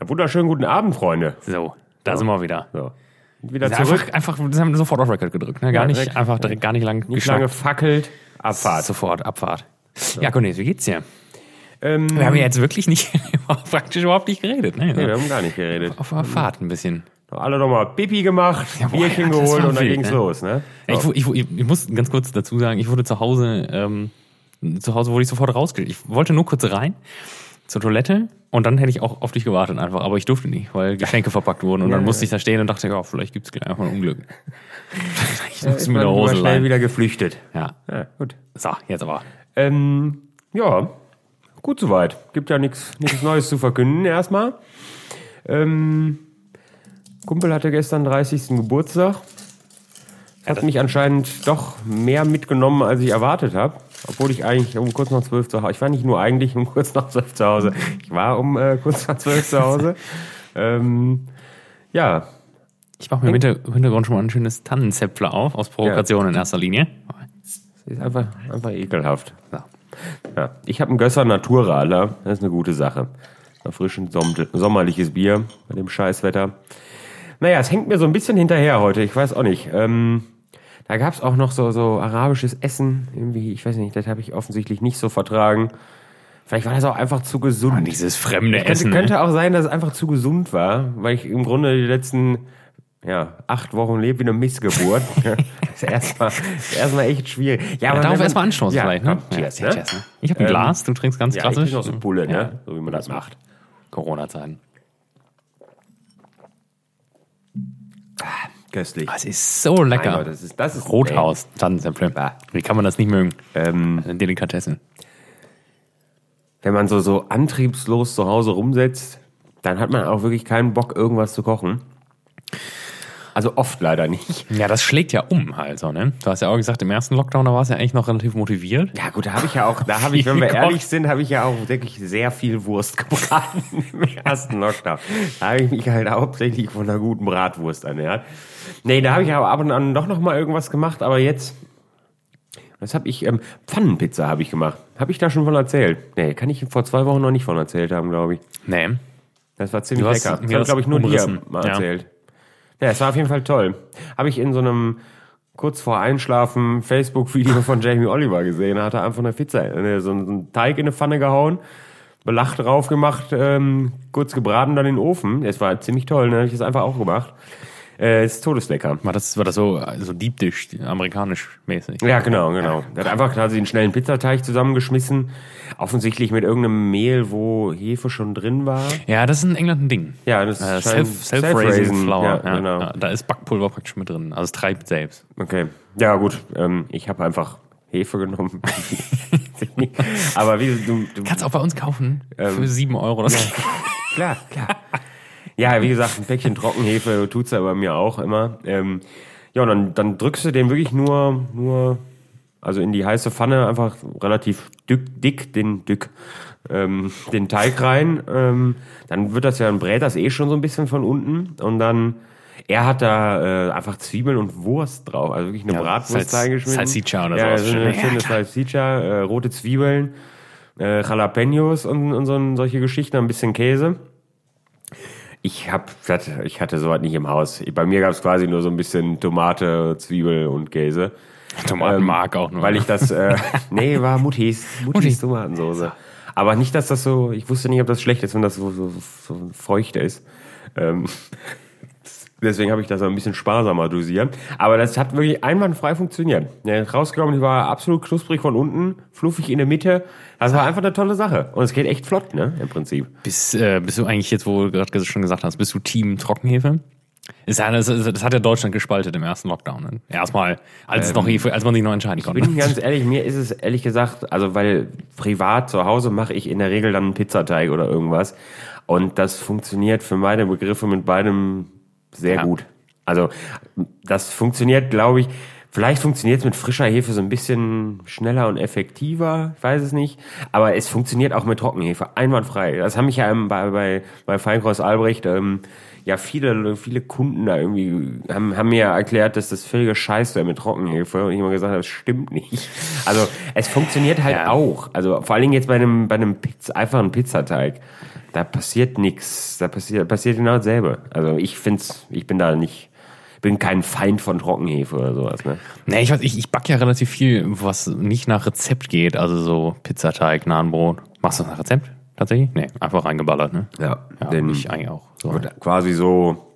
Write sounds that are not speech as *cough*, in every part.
Einen wunderschönen guten Abend, Freunde. So, da sind wir wieder. So. Wieder Das ist zurück. Einfach, einfach, das haben wir sofort auf Record gedrückt. Ne? Gar Ja, nicht, direkt. einfach direkt, gar nicht lang Nicht geschnackt. lange fackelt. Abfahrt. Sofort, Abfahrt. Ja, Cornelis, wie geht's dir? Ähm, Wir haben ja jetzt wirklich nicht, *laughs* praktisch überhaupt nicht geredet. Ne? nee, wir haben gar nicht geredet. auf der Fahrt ein bisschen. Alle nochmal Pipi gemacht, boah, Bierchen ja, geholt und dann wild, ging's ne? los, ne? Ja, Ich, ich, ich, muss ganz kurz dazu sagen, ich wurde zu Hause, ähm, zu Hause wurde ich sofort rausgestellt. Ich wollte nur kurz rein zur Toilette und dann hätte ich auch auf dich gewartet einfach, aber ich durfte nicht, weil Geschenke verpackt wurden und dann Ja, musste ja. ich da stehen und dachte, ja, vielleicht gibt's gleich einfach ein Unglück. *laughs* ich musste mit der mal Hose schnell rein. wieder geflüchtet. Ja, Ja, gut. so, jetzt aber. Ähm, ja, gut soweit. Gibt ja nichts Neues zu verkünden erstmal. Ähm, Kumpel hatte gestern 30. Geburtstag. Hat mich anscheinend doch mehr mitgenommen, als ich erwartet habe. Obwohl ich eigentlich um kurz nach zwölf zu Hause. Ich war nicht nur eigentlich um kurz nach zwölf zu Hause. Ich war um äh, kurz nach zwölf zu Hause. *laughs* ähm, ja, Ich mache mir im Hinter- Hintergrund schon mal ein schönes Tannenzäpfler auf, aus Provokation in erster Linie. ist einfach, einfach ekelhaft. So. Ja, ich habe einen Gösser Naturradler. Das ist eine gute Sache. Erfrischend somm sommerliches Bier bei dem Scheißwetter. Naja, es hängt mir so ein bisschen hinterher heute. Ich weiß auch nicht. Ähm, da gab's auch noch so, so arabisches Essen. Irgendwie, ich weiß nicht, das habe ich offensichtlich nicht so vertragen. Vielleicht war das auch einfach zu gesund. Dieses fremde könnte, Essen. ne? könnte auch sein, dass es einfach zu gesund war, weil ich im Grunde die letzten ja, acht Wochen lebe wie eine Missgeburt. *laughs* *laughs* das ist erstmal, erstmal echt schwierig. Ja, Ja, aber darauf erstmal anstoßen ja, vielleicht, ne? cheers, ja, ne? cheers, ne? Ich habe ein Ähm, Glas, du trinkst ganz Ja, ich klassisch. trinke noch so Pulle, ne? So wie man das macht. Corona-Zeiten. Köstlich. Das ist so lecker. Gott, das ist, das ist Rothaus, Tannenzäpfle. Ah. Wie kann man das nicht mögen? Ähm, Eine Delikatesse. wenn man so, so antriebslos zu Hause rumsetzt, dann hat man auch wirklich keinen Bock, irgendwas zu kochen. Also oft leider nicht. Ja, das schlägt ja um halt so, ne? Du hast ja auch gesagt, im ersten Lockdown, da warst du ja eigentlich noch relativ motiviert. Ja gut, da habe ich ja auch, da habe *laughs* ich, wenn wir ehrlich sind, habe ich ja auch wirklich sehr viel Wurst *laughs* gebraten im ersten Lockdown. Da habe ich mich halt hauptsächlich von einer guten Bratwurst ernährt. Nee, da habe ich aber ab und an doch noch mal irgendwas gemacht, aber jetzt, was habe ich, ähm, Pfannenpizza habe ich gemacht. Habe ich da schon von erzählt? Nee, kann ich vor zwei Wochen noch nicht von erzählt haben, glaube ich. Nee. Das war ziemlich hast lecker. Das habe das glaube ich, nur umrissen. dir mal Ja. erzählt. Ja, es war auf jeden Fall toll. Habe ich in so einem kurz vor Einschlafen Facebook-Video von Jamie Oliver gesehen. Da hat er einfach eine Pizza, äh, so einen Teig in eine Pfanne gehauen, Belach drauf gemacht, ähm, kurz gebraten, dann in den Ofen. Es war ziemlich toll, dann habe ich das einfach auch gemacht. Äh, ist todeslecker. War das, war das so, so Deep Dish, amerikanisch mäßig? Ja, genau, genau. Er hat einfach quasi einen schnellen Pizzateig zusammengeschmissen. Offensichtlich mit irgendeinem Mehl, wo Hefe schon drin war. Ja, das ist in England ein Ding. Ja, das Äh, Self- Self-Raising Flour. Ja, Ja, genau. ja, da ist Backpulver praktisch mit drin. Also es treibt selbst. Okay. Ja, gut. Ähm, ich habe einfach Hefe genommen. *laughs* Aber wie du, du Kannst auch bei uns kaufen Ähm, für sieben Euro. Das klar, klar. Ja, wie gesagt, ein Päckchen Trockenhefe tut's ja bei mir auch immer. Ähm, ja, und dann, dann drückst du den wirklich nur, nur, also in die heiße Pfanne einfach relativ dick, dick den dick, ähm, den Teig rein. Ähm, dann wird das ja, dann brät das eh schon so ein bisschen von unten und dann er hat da äh, einfach Zwiebeln und Wurst drauf, also wirklich eine Ja, Bratwurst Salz- reingeschmissen. Salsiccia oder ja, sowas. so eine Ja, schöne. Salsiccia, äh, rote Zwiebeln, äh, Jalapenos und, und so, solche Geschichten, ein bisschen Käse. Ich hab, ich hatte sowas nicht im Haus. Bei mir gab es quasi nur so ein bisschen Tomate, Zwiebel und Käse. Tomatenmark auch nur. Weil ich das, äh, *laughs* nee, war Muttis, Muttis Mutti. Tomatensoße. Aber nicht, dass das so, ich wusste nicht, ob das schlecht ist, wenn das so, so, so feucht ist. Ähm, deswegen habe ich das ein bisschen sparsamer dosiert. Aber das hat wirklich einwandfrei funktioniert. Ja, rausgekommen, die war absolut knusprig von unten, fluffig in der Mitte. Das war einfach eine tolle Sache. Und es geht echt flott, ne, im Prinzip. Bist, äh, bist du eigentlich jetzt, wo du gerade schon gesagt hast, bist du Team Trockenhefe? Ist ja, das, hat ja Deutschland gespaltet im ersten Lockdown. Ne? Erstmal, als, es noch als man sich noch entscheiden konnte. Bin ganz *laughs* ehrlich, mir ist es ehrlich gesagt, also weil privat zu Hause mache ich in der Regel dann einen Pizzateig oder irgendwas. Und das funktioniert für meine Begriffe mit beidem sehr Ja. gut. Also das funktioniert, glaube ich, Vielleicht funktioniert es mit frischer Hefe so ein bisschen schneller und effektiver, ich weiß es nicht. Aber es funktioniert auch mit Trockenhefe, einwandfrei. Das haben mich ja bei, bei, bei Feinkreuz Albrecht ähm, ja viele, viele Kunden da irgendwie haben, haben mir erklärt, dass das völlige Scheiß wäre mit Trockenhefe. Und ich immer gesagt habe, das stimmt nicht. Also es funktioniert halt Ja. auch. Also vor allen Dingen jetzt bei einem, bei einem Pizza, einfachen Pizzateig. Da passiert nichts. Da passiert, passiert genau dasselbe. Also ich find's, ich bin da nicht, bin kein Feind von Trockenhefe oder sowas, ne? Nee, ich weiß, ich, ich backe ja relativ viel, was nicht nach Rezept geht. Also so Pizzateig, Nahenbrot. Machst du das nach Rezept? Tatsächlich? Nee, einfach reingeballert, ne? Ja, Ja, denn ich eigentlich auch. So. quasi so,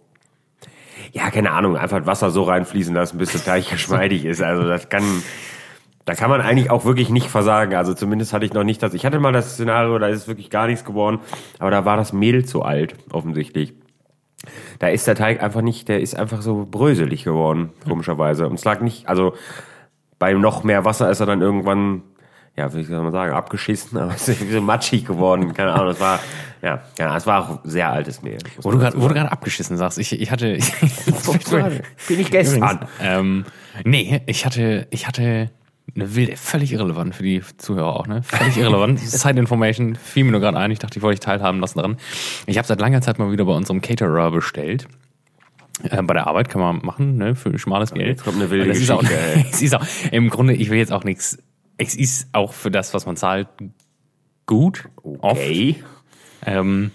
ja, keine Ahnung, einfach Wasser so reinfließen lassen, bis der Teig *laughs* geschmeidig ist. Also das kann, da kann man eigentlich auch wirklich nicht versagen. Also zumindest hatte ich noch nicht das. Ich hatte mal das Szenario, da ist wirklich gar nichts geworden, aber da war das Mehl zu alt, offensichtlich. Da ist der Teig einfach nicht, der ist einfach so bröselig geworden, komischerweise. Und es lag nicht, also bei noch mehr Wasser ist er dann irgendwann, ja, wie soll man sagen, abgeschissen, aber *laughs* es ist irgendwie so matschig geworden. Keine Ahnung, es war, ja, ja, es war auch sehr altes Mehl. Wo du gerade, abgeschissen sagst, ich, ich hatte. *laughs* Bin ich gestern. ähm, nee, ich hatte, ich hatte eine wilde, völlig irrelevant für die Zuhörer auch, ne? Völlig *laughs* irrelevant. Side Information fiel mir nur gerade ein. Ich dachte, ich wollte dich teilhaben lassen daran. Ich habe seit langer Zeit mal wieder bei unserem Caterer bestellt. Äh, bei der Arbeit kann man machen, ne, für schmales Geld. jetzt kommt eine wilde das ist auch, Geschichte, ist auch, im Grunde, ich will jetzt auch nichts, es ist auch für das, was man zahlt, gut. Okay. Ähm,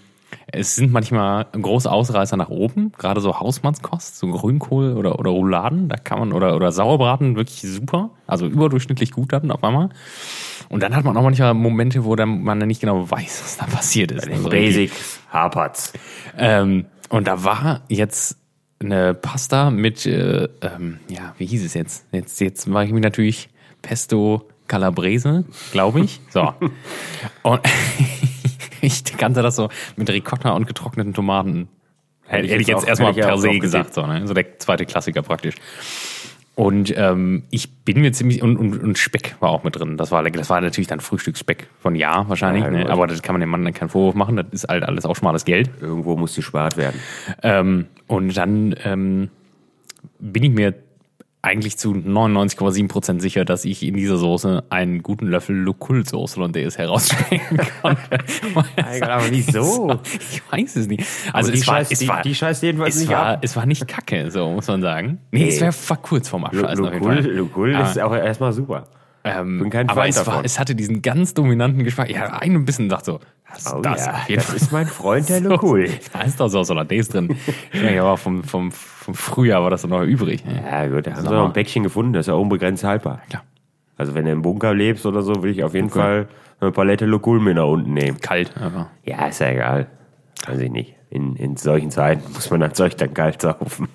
es sind manchmal große Ausreißer nach oben, gerade so Hausmannskost, so Grünkohl oder, oder Rouladen, da kann man, oder, oder Sauerbraten wirklich super, also überdurchschnittlich gut dann auf einmal. Und dann hat man auch manchmal Momente, wo dann man dann nicht genau weiß, was da passiert ist. Also Basics hapert's. ähm, und da war jetzt eine Pasta mit, äh, ähm, ja, wie hieß es jetzt? Jetzt, jetzt mache ich mich natürlich Pesto Calabrese, glaube ich. So. *laughs* und *laughs* ich kannte das so mit Ricotta und getrockneten Tomaten. Hätte, hätte ich jetzt auch- erstmal per se gesagt, so, ne? so der zweite Klassiker praktisch. Und ähm, ich bin mir ziemlich und, und, und Speck war auch mit drin. Das war das war natürlich dann Frühstücksspeck von ja wahrscheinlich, Ja, ne? aber das kann man dem Mann dann keinen Vorwurf machen. Das ist halt alles auch schmales Geld. Irgendwo muss gespart werden. Ähm, und dann ähm, bin ich mir eigentlich zu 99,7% sicher, dass ich in dieser Soße einen guten Löffel Lukulsoße Hollandaise herausschmecken konnte. *laughs* aber wieso? *laughs* Ich weiß es nicht. Also die es war, scheißt- es die- war, die scheißt jedenfalls es nicht war, ab. es war nicht kacke, so muss man sagen. Nee, es war kurz vorm Abscheißen. Lukul Ah. ist auch erstmal super. Ähm, bin kein aber es, war, es hatte diesen ganz dominanten Geschmack. Ich habe ein bisschen gedacht so, was ist Oh das? ja, das ist mein Freund, der *laughs* Lukul. Da ist doch so Hollandaise drin. Ja, aber vom, vom, vom Frühjahr war das dann noch übrig. Ja gut, da haben sie noch ein Päckchen gefunden, das ist ja unbegrenzt haltbar. Klar. Also wenn du im Bunker lebst oder so, will ich auf jeden Fall eine Palette Lukul mit nach unten nehmen. Kalt, aber. Ja, ist ja egal. Weiß ich nicht. In, in solchen Zeiten muss man das Zeug dann kalt saufen.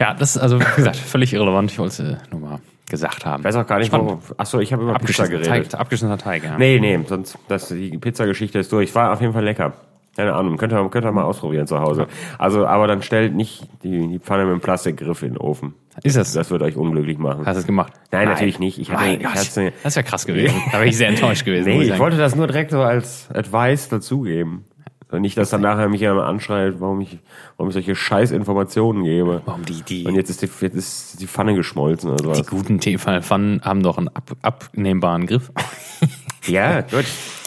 Ja, das ist also, wie gesagt, völlig irrelevant. Ich wollte es äh, nur mal gesagt haben. Ich weiß auch gar nicht, Spannend. warum. Achso, ich habe über Pizza geredet. Teig, abgeschissener Teig, ja. Nee, nee, sonst, das, die Pizzageschichte ist durch. War auf jeden Fall lecker. Keine Ahnung, könnt ihr, könnt ihr mal ausprobieren zu Hause. Also, aber dann stellt nicht die, die Pfanne mit dem Plastikgriff in den Ofen. Ist das? Das wird euch unglücklich machen. Hast du es gemacht? Nein, natürlich nicht. Ich hatte- mein ich hatte- das wäre krass gewesen. Da wäre ich sehr enttäuscht gewesen. Nee, ich sagen. wollte das nur direkt so als Advice dazugeben. Und nicht, dass dann nachher mich jemand anschreit, warum ich, warum ich solche scheiß Informationen gebe. Warum die, die, Und jetzt ist die, jetzt ist die Pfanne geschmolzen oder die sowas. guten Tefal-Pfannen haben doch einen ab, abnehmbaren Griff. *laughs* Ja, gut.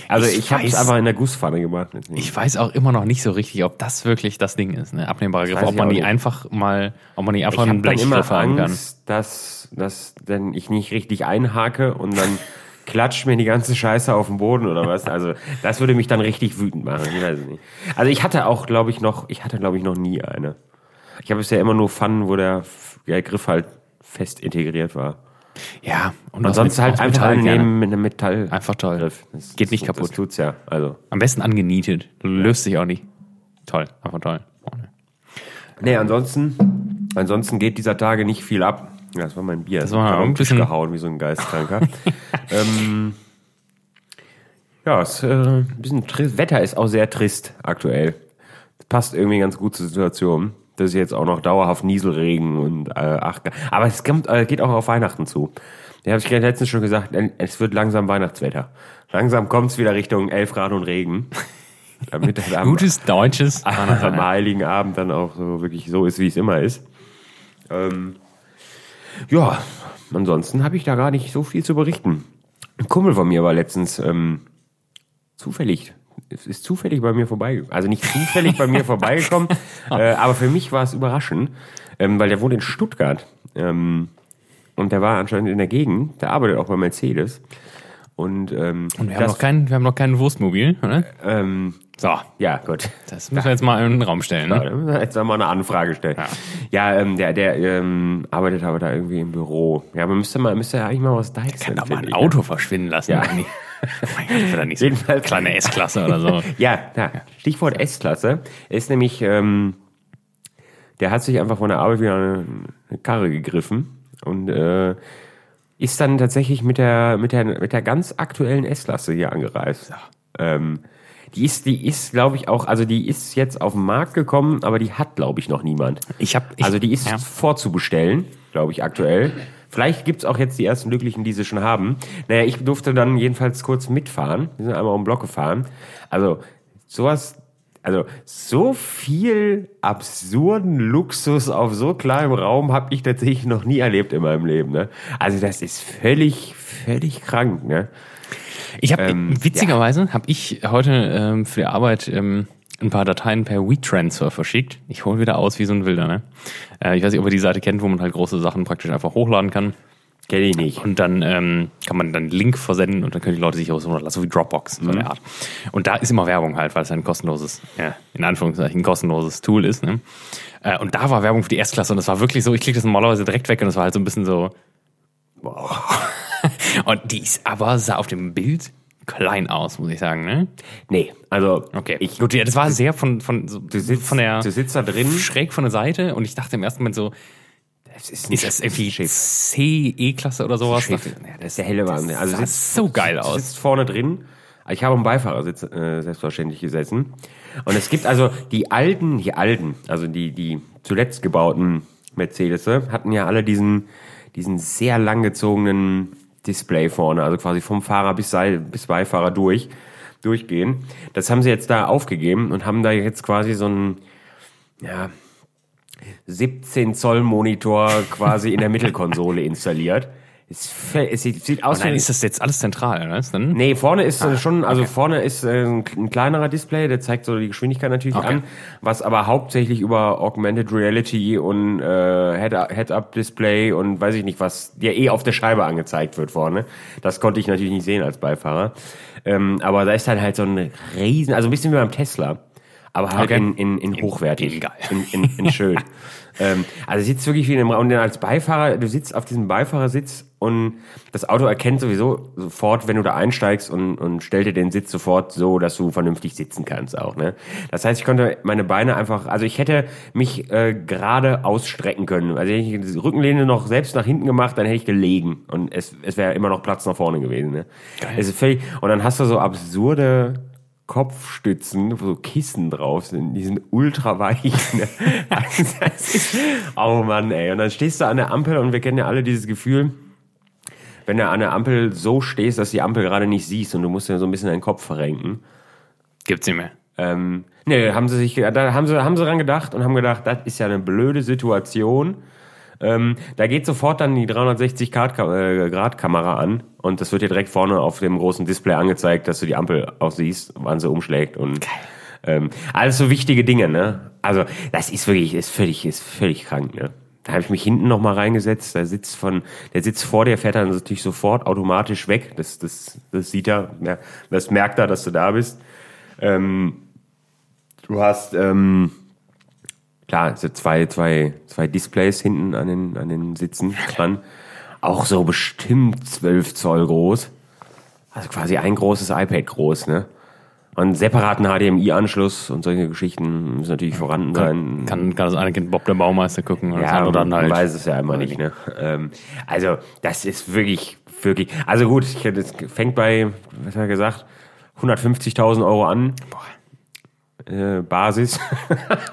Also Ich ich, habe es einfach in der Gusspfanne gemacht. Ich weiß auch immer noch nicht so richtig, ob das wirklich das Ding ist, ne? Abnehmbarer Griff. Ob man die nicht. einfach mal, ob man die einfach Ich einen Blechgriff haben kann. Dass, dass denn ich nicht richtig einhake und dann *laughs* klatscht mir die ganze Scheiße auf den Boden oder was. Also das würde mich dann richtig wütend machen. Ich weiß es nicht. Also ich hatte auch, glaube ich, noch, ich hatte, glaube ich, noch nie eine. Ich habe bisher immer nur Pfannen, wo der, der Griff halt fest integriert war. Ja, und, Und sonst halt einfach Metall nehmen mit einem Metall. Einfach toll. Griff. Das, Geht nicht das, kaputt. Das tut's ja. Also. Am besten angenietet. Löst sich auch nicht. Toll, einfach toll. Oh, ne. Nee, ansonsten, ansonsten geht dieser Tage nicht viel ab. Ja, das war mein Bier. Das war war ein bisschen gehauen wie so ein Geistkranker. *laughs* ähm, ja, es, äh, ein bisschen trist. Wetter ist auch sehr trist aktuell. Das passt irgendwie ganz gut zur Situation. Das ist jetzt auch noch dauerhaft Nieselregen und äh, ach, aber es kommt, äh, geht auch auf Weihnachten zu. Da habe ich gerade letztens schon gesagt, äh, es wird langsam Weihnachtswetter. Langsam kommt es wieder Richtung 11 Grad und Regen. *laughs* Damit das am, Gutes deutsches *laughs* am Heiligen Abend dann auch so wirklich so ist, wie es immer ist. Ähm, Ja, ansonsten habe ich da gar nicht so viel zu berichten. Ein Kumpel von mir war letztens ähm, zufällig, es ist zufällig bei mir vorbeigekommen. Also nicht zufällig bei mir vorbeigekommen, *laughs* äh, aber für mich war es überraschend, ähm, weil der wohnt in Stuttgart. Ähm, und der war anscheinend in der Gegend, der arbeitet auch bei Mercedes. Und, ähm, Und wir haben, noch kein, wir haben noch kein Wurstmobil, oder? ähm, So, ja, gut. das müssen wir jetzt mal in den Raum stellen. Ja, Ne? da müssen wir Jetzt mal eine Anfrage stellen. Ja, ähm, der, der ähm, arbeitet aber da irgendwie im Büro. Ja, man müsste mal, müsste ja eigentlich mal was deichseln. Kann doch mal ein Auto verschwinden lassen. Ja. oder nicht? mein Gott, doch nicht so Jedenfalls- kleine S-Klasse oder so. *laughs* Ja, ja. Stichwort S-Klasse. Er Ist nämlich, ähm, der hat sich einfach von der Arbeit wieder eine, eine Karre gegriffen und äh, ist dann tatsächlich mit der, mit der, mit der ganz aktuellen S-Klasse hier angereist. Ähm, die ist, die ist, glaube ich, auch, also die ist jetzt auf den Markt gekommen, aber die hat, glaube ich, noch niemand. Ich hab, ich, also die ist ja. vorzubestellen, glaube ich, aktuell. Vielleicht gibt's auch jetzt die ersten Glücklichen, die sie schon haben. Naja, ich durfte dann jedenfalls kurz mitfahren. Wir sind einmal um den Block gefahren. Also sowas, also so viel absurden Luxus auf so kleinem Raum habe ich tatsächlich noch nie erlebt in meinem Leben. Ne? Also das ist völlig, völlig krank. Ne? Ich habe Ähm, witzigerweise habe ich heute ähm, für die Arbeit ähm, ein paar Dateien per WeTransfer verschickt. Ich hole wieder aus wie so ein Wilder. Ne? Äh, ich weiß nicht, ob ihr die Seite kennt, wo man halt große Sachen praktisch einfach hochladen kann. Kenn ich nicht. Und dann ähm, kann man dann einen Link versenden und dann können die Leute sich aus runterlassen, so wie Dropbox, so eine Art. Und da ist immer Werbung halt, weil es ein kostenloses, ja, in Anführungszeichen, ein kostenloses Tool ist. Ne? Äh, und da war Werbung für die Erstklasse und das war wirklich so, ich klicke das normalerweise direkt weg und das war halt so ein bisschen so, wow. *laughs* und die ist aber, sah auf dem Bild klein aus, muss ich sagen, ne? Nee, also Okay. ich, Gut, ja, das war sehr von, von, so, du sitzt, von der, du sitzt da drin. schräg von der Seite und ich dachte im ersten Moment so, Das ist, ein ist das irgendwie. C, E-Klasse oder sowas? Dachte ja, Das ist der helle Wahnsinn. Also sah sitzt, so geil du aus. sitzt vorne drin. Ich habe am Beifahrersitz äh, selbstverständlich gesessen. Und es gibt also die alten, die alten, also die, die zuletzt gebauten Mercedes hatten ja alle diesen, diesen sehr langgezogenen Display vorne, also quasi vom Fahrer bis, bis Beifahrer durch, durchgehen. Das haben sie jetzt da aufgegeben und haben da jetzt quasi so einen, ja, 17 Zoll Monitor quasi in der Mittelkonsole *laughs* installiert. Es, es sieht, sieht aus wie ist das jetzt alles zentral, oder? Ist Dann? Nee, vorne ist äh, schon, also vorne ist äh, ein, ein kleinerer Display, der zeigt so die Geschwindigkeit natürlich Okay. an, was aber hauptsächlich über Augmented Reality und äh, Head- Head-Up-Display und weiß ich nicht was, der eh auf der Scheibe angezeigt wird vorne. Das konnte ich natürlich nicht sehen als Beifahrer. Ähm, aber da ist dann halt so ein riesen, also ein bisschen wie beim Tesla, aber halt Okay. in, in, in hochwertig, geil. in, in, in schön. *laughs* ähm, also sitzt wirklich wie in einem Raum. Und dann als Beifahrer, du sitzt auf diesem Beifahrersitz und das Auto erkennt sowieso sofort, wenn du da einsteigst und, und stellt dir den Sitz sofort so, dass du vernünftig sitzen kannst auch. Ne? Das heißt, ich konnte meine Beine einfach, also ich hätte mich äh, gerade ausstrecken können. Also hätte ich die Rückenlehne noch selbst nach hinten gemacht, dann hätte ich gelegen und es, es wäre immer noch Platz nach vorne gewesen. Ne? Geil. Es ist völlig, und dann hast du so absurde Kopfstützen, wo so Kissen drauf sind, die sind ultra weich. Ne? *laughs* Also ist, oh Mann, ey. Und dann stehst du an der Ampel und wir kennen ja alle dieses Gefühl, wenn du an der Ampel so stehst, dass die Ampel gerade nicht siehst und du musst ja so ein bisschen deinen Kopf verrenken. Gibt's nicht mehr. Ähm, nee, haben sie sich, da haben sie, haben sie dran gedacht und haben gedacht, das ist ja eine blöde Situation. Ähm, da geht sofort dann die 360 Grad, äh, Grad Kamera an und das wird dir direkt vorne auf dem großen Display angezeigt, dass du die Ampel auch siehst, wann sie umschlägt und ähm, alles so wichtige Dinge, ne? Also das ist wirklich, ist völlig, ist völlig krank, ne? Da habe ich mich hinten noch mal reingesetzt. Der Sitz von, der Sitz vor dir fährt dann natürlich sofort automatisch weg. Das, das, das sieht er, ja, das merkt er, dass du da bist. Ähm, du hast ähm, klar, so zwei, zwei, zwei Displays hinten an den, an den Sitzen dran. Auch so bestimmt 12 Zoll groß. Also quasi ein großes iPad groß, ne? Und einen separaten HDMI-Anschluss und solche Geschichten müssen natürlich vorhanden sein. Kann, kann das eine Kind Bob der Baumeister gucken oder das Ja, andere dann man halt. weiß es ja immer nicht. Ne? Ähm, also das ist wirklich, wirklich. Also gut, ich, das fängt bei, was hat er gesagt, 150.000 Euro an. Äh, Basis.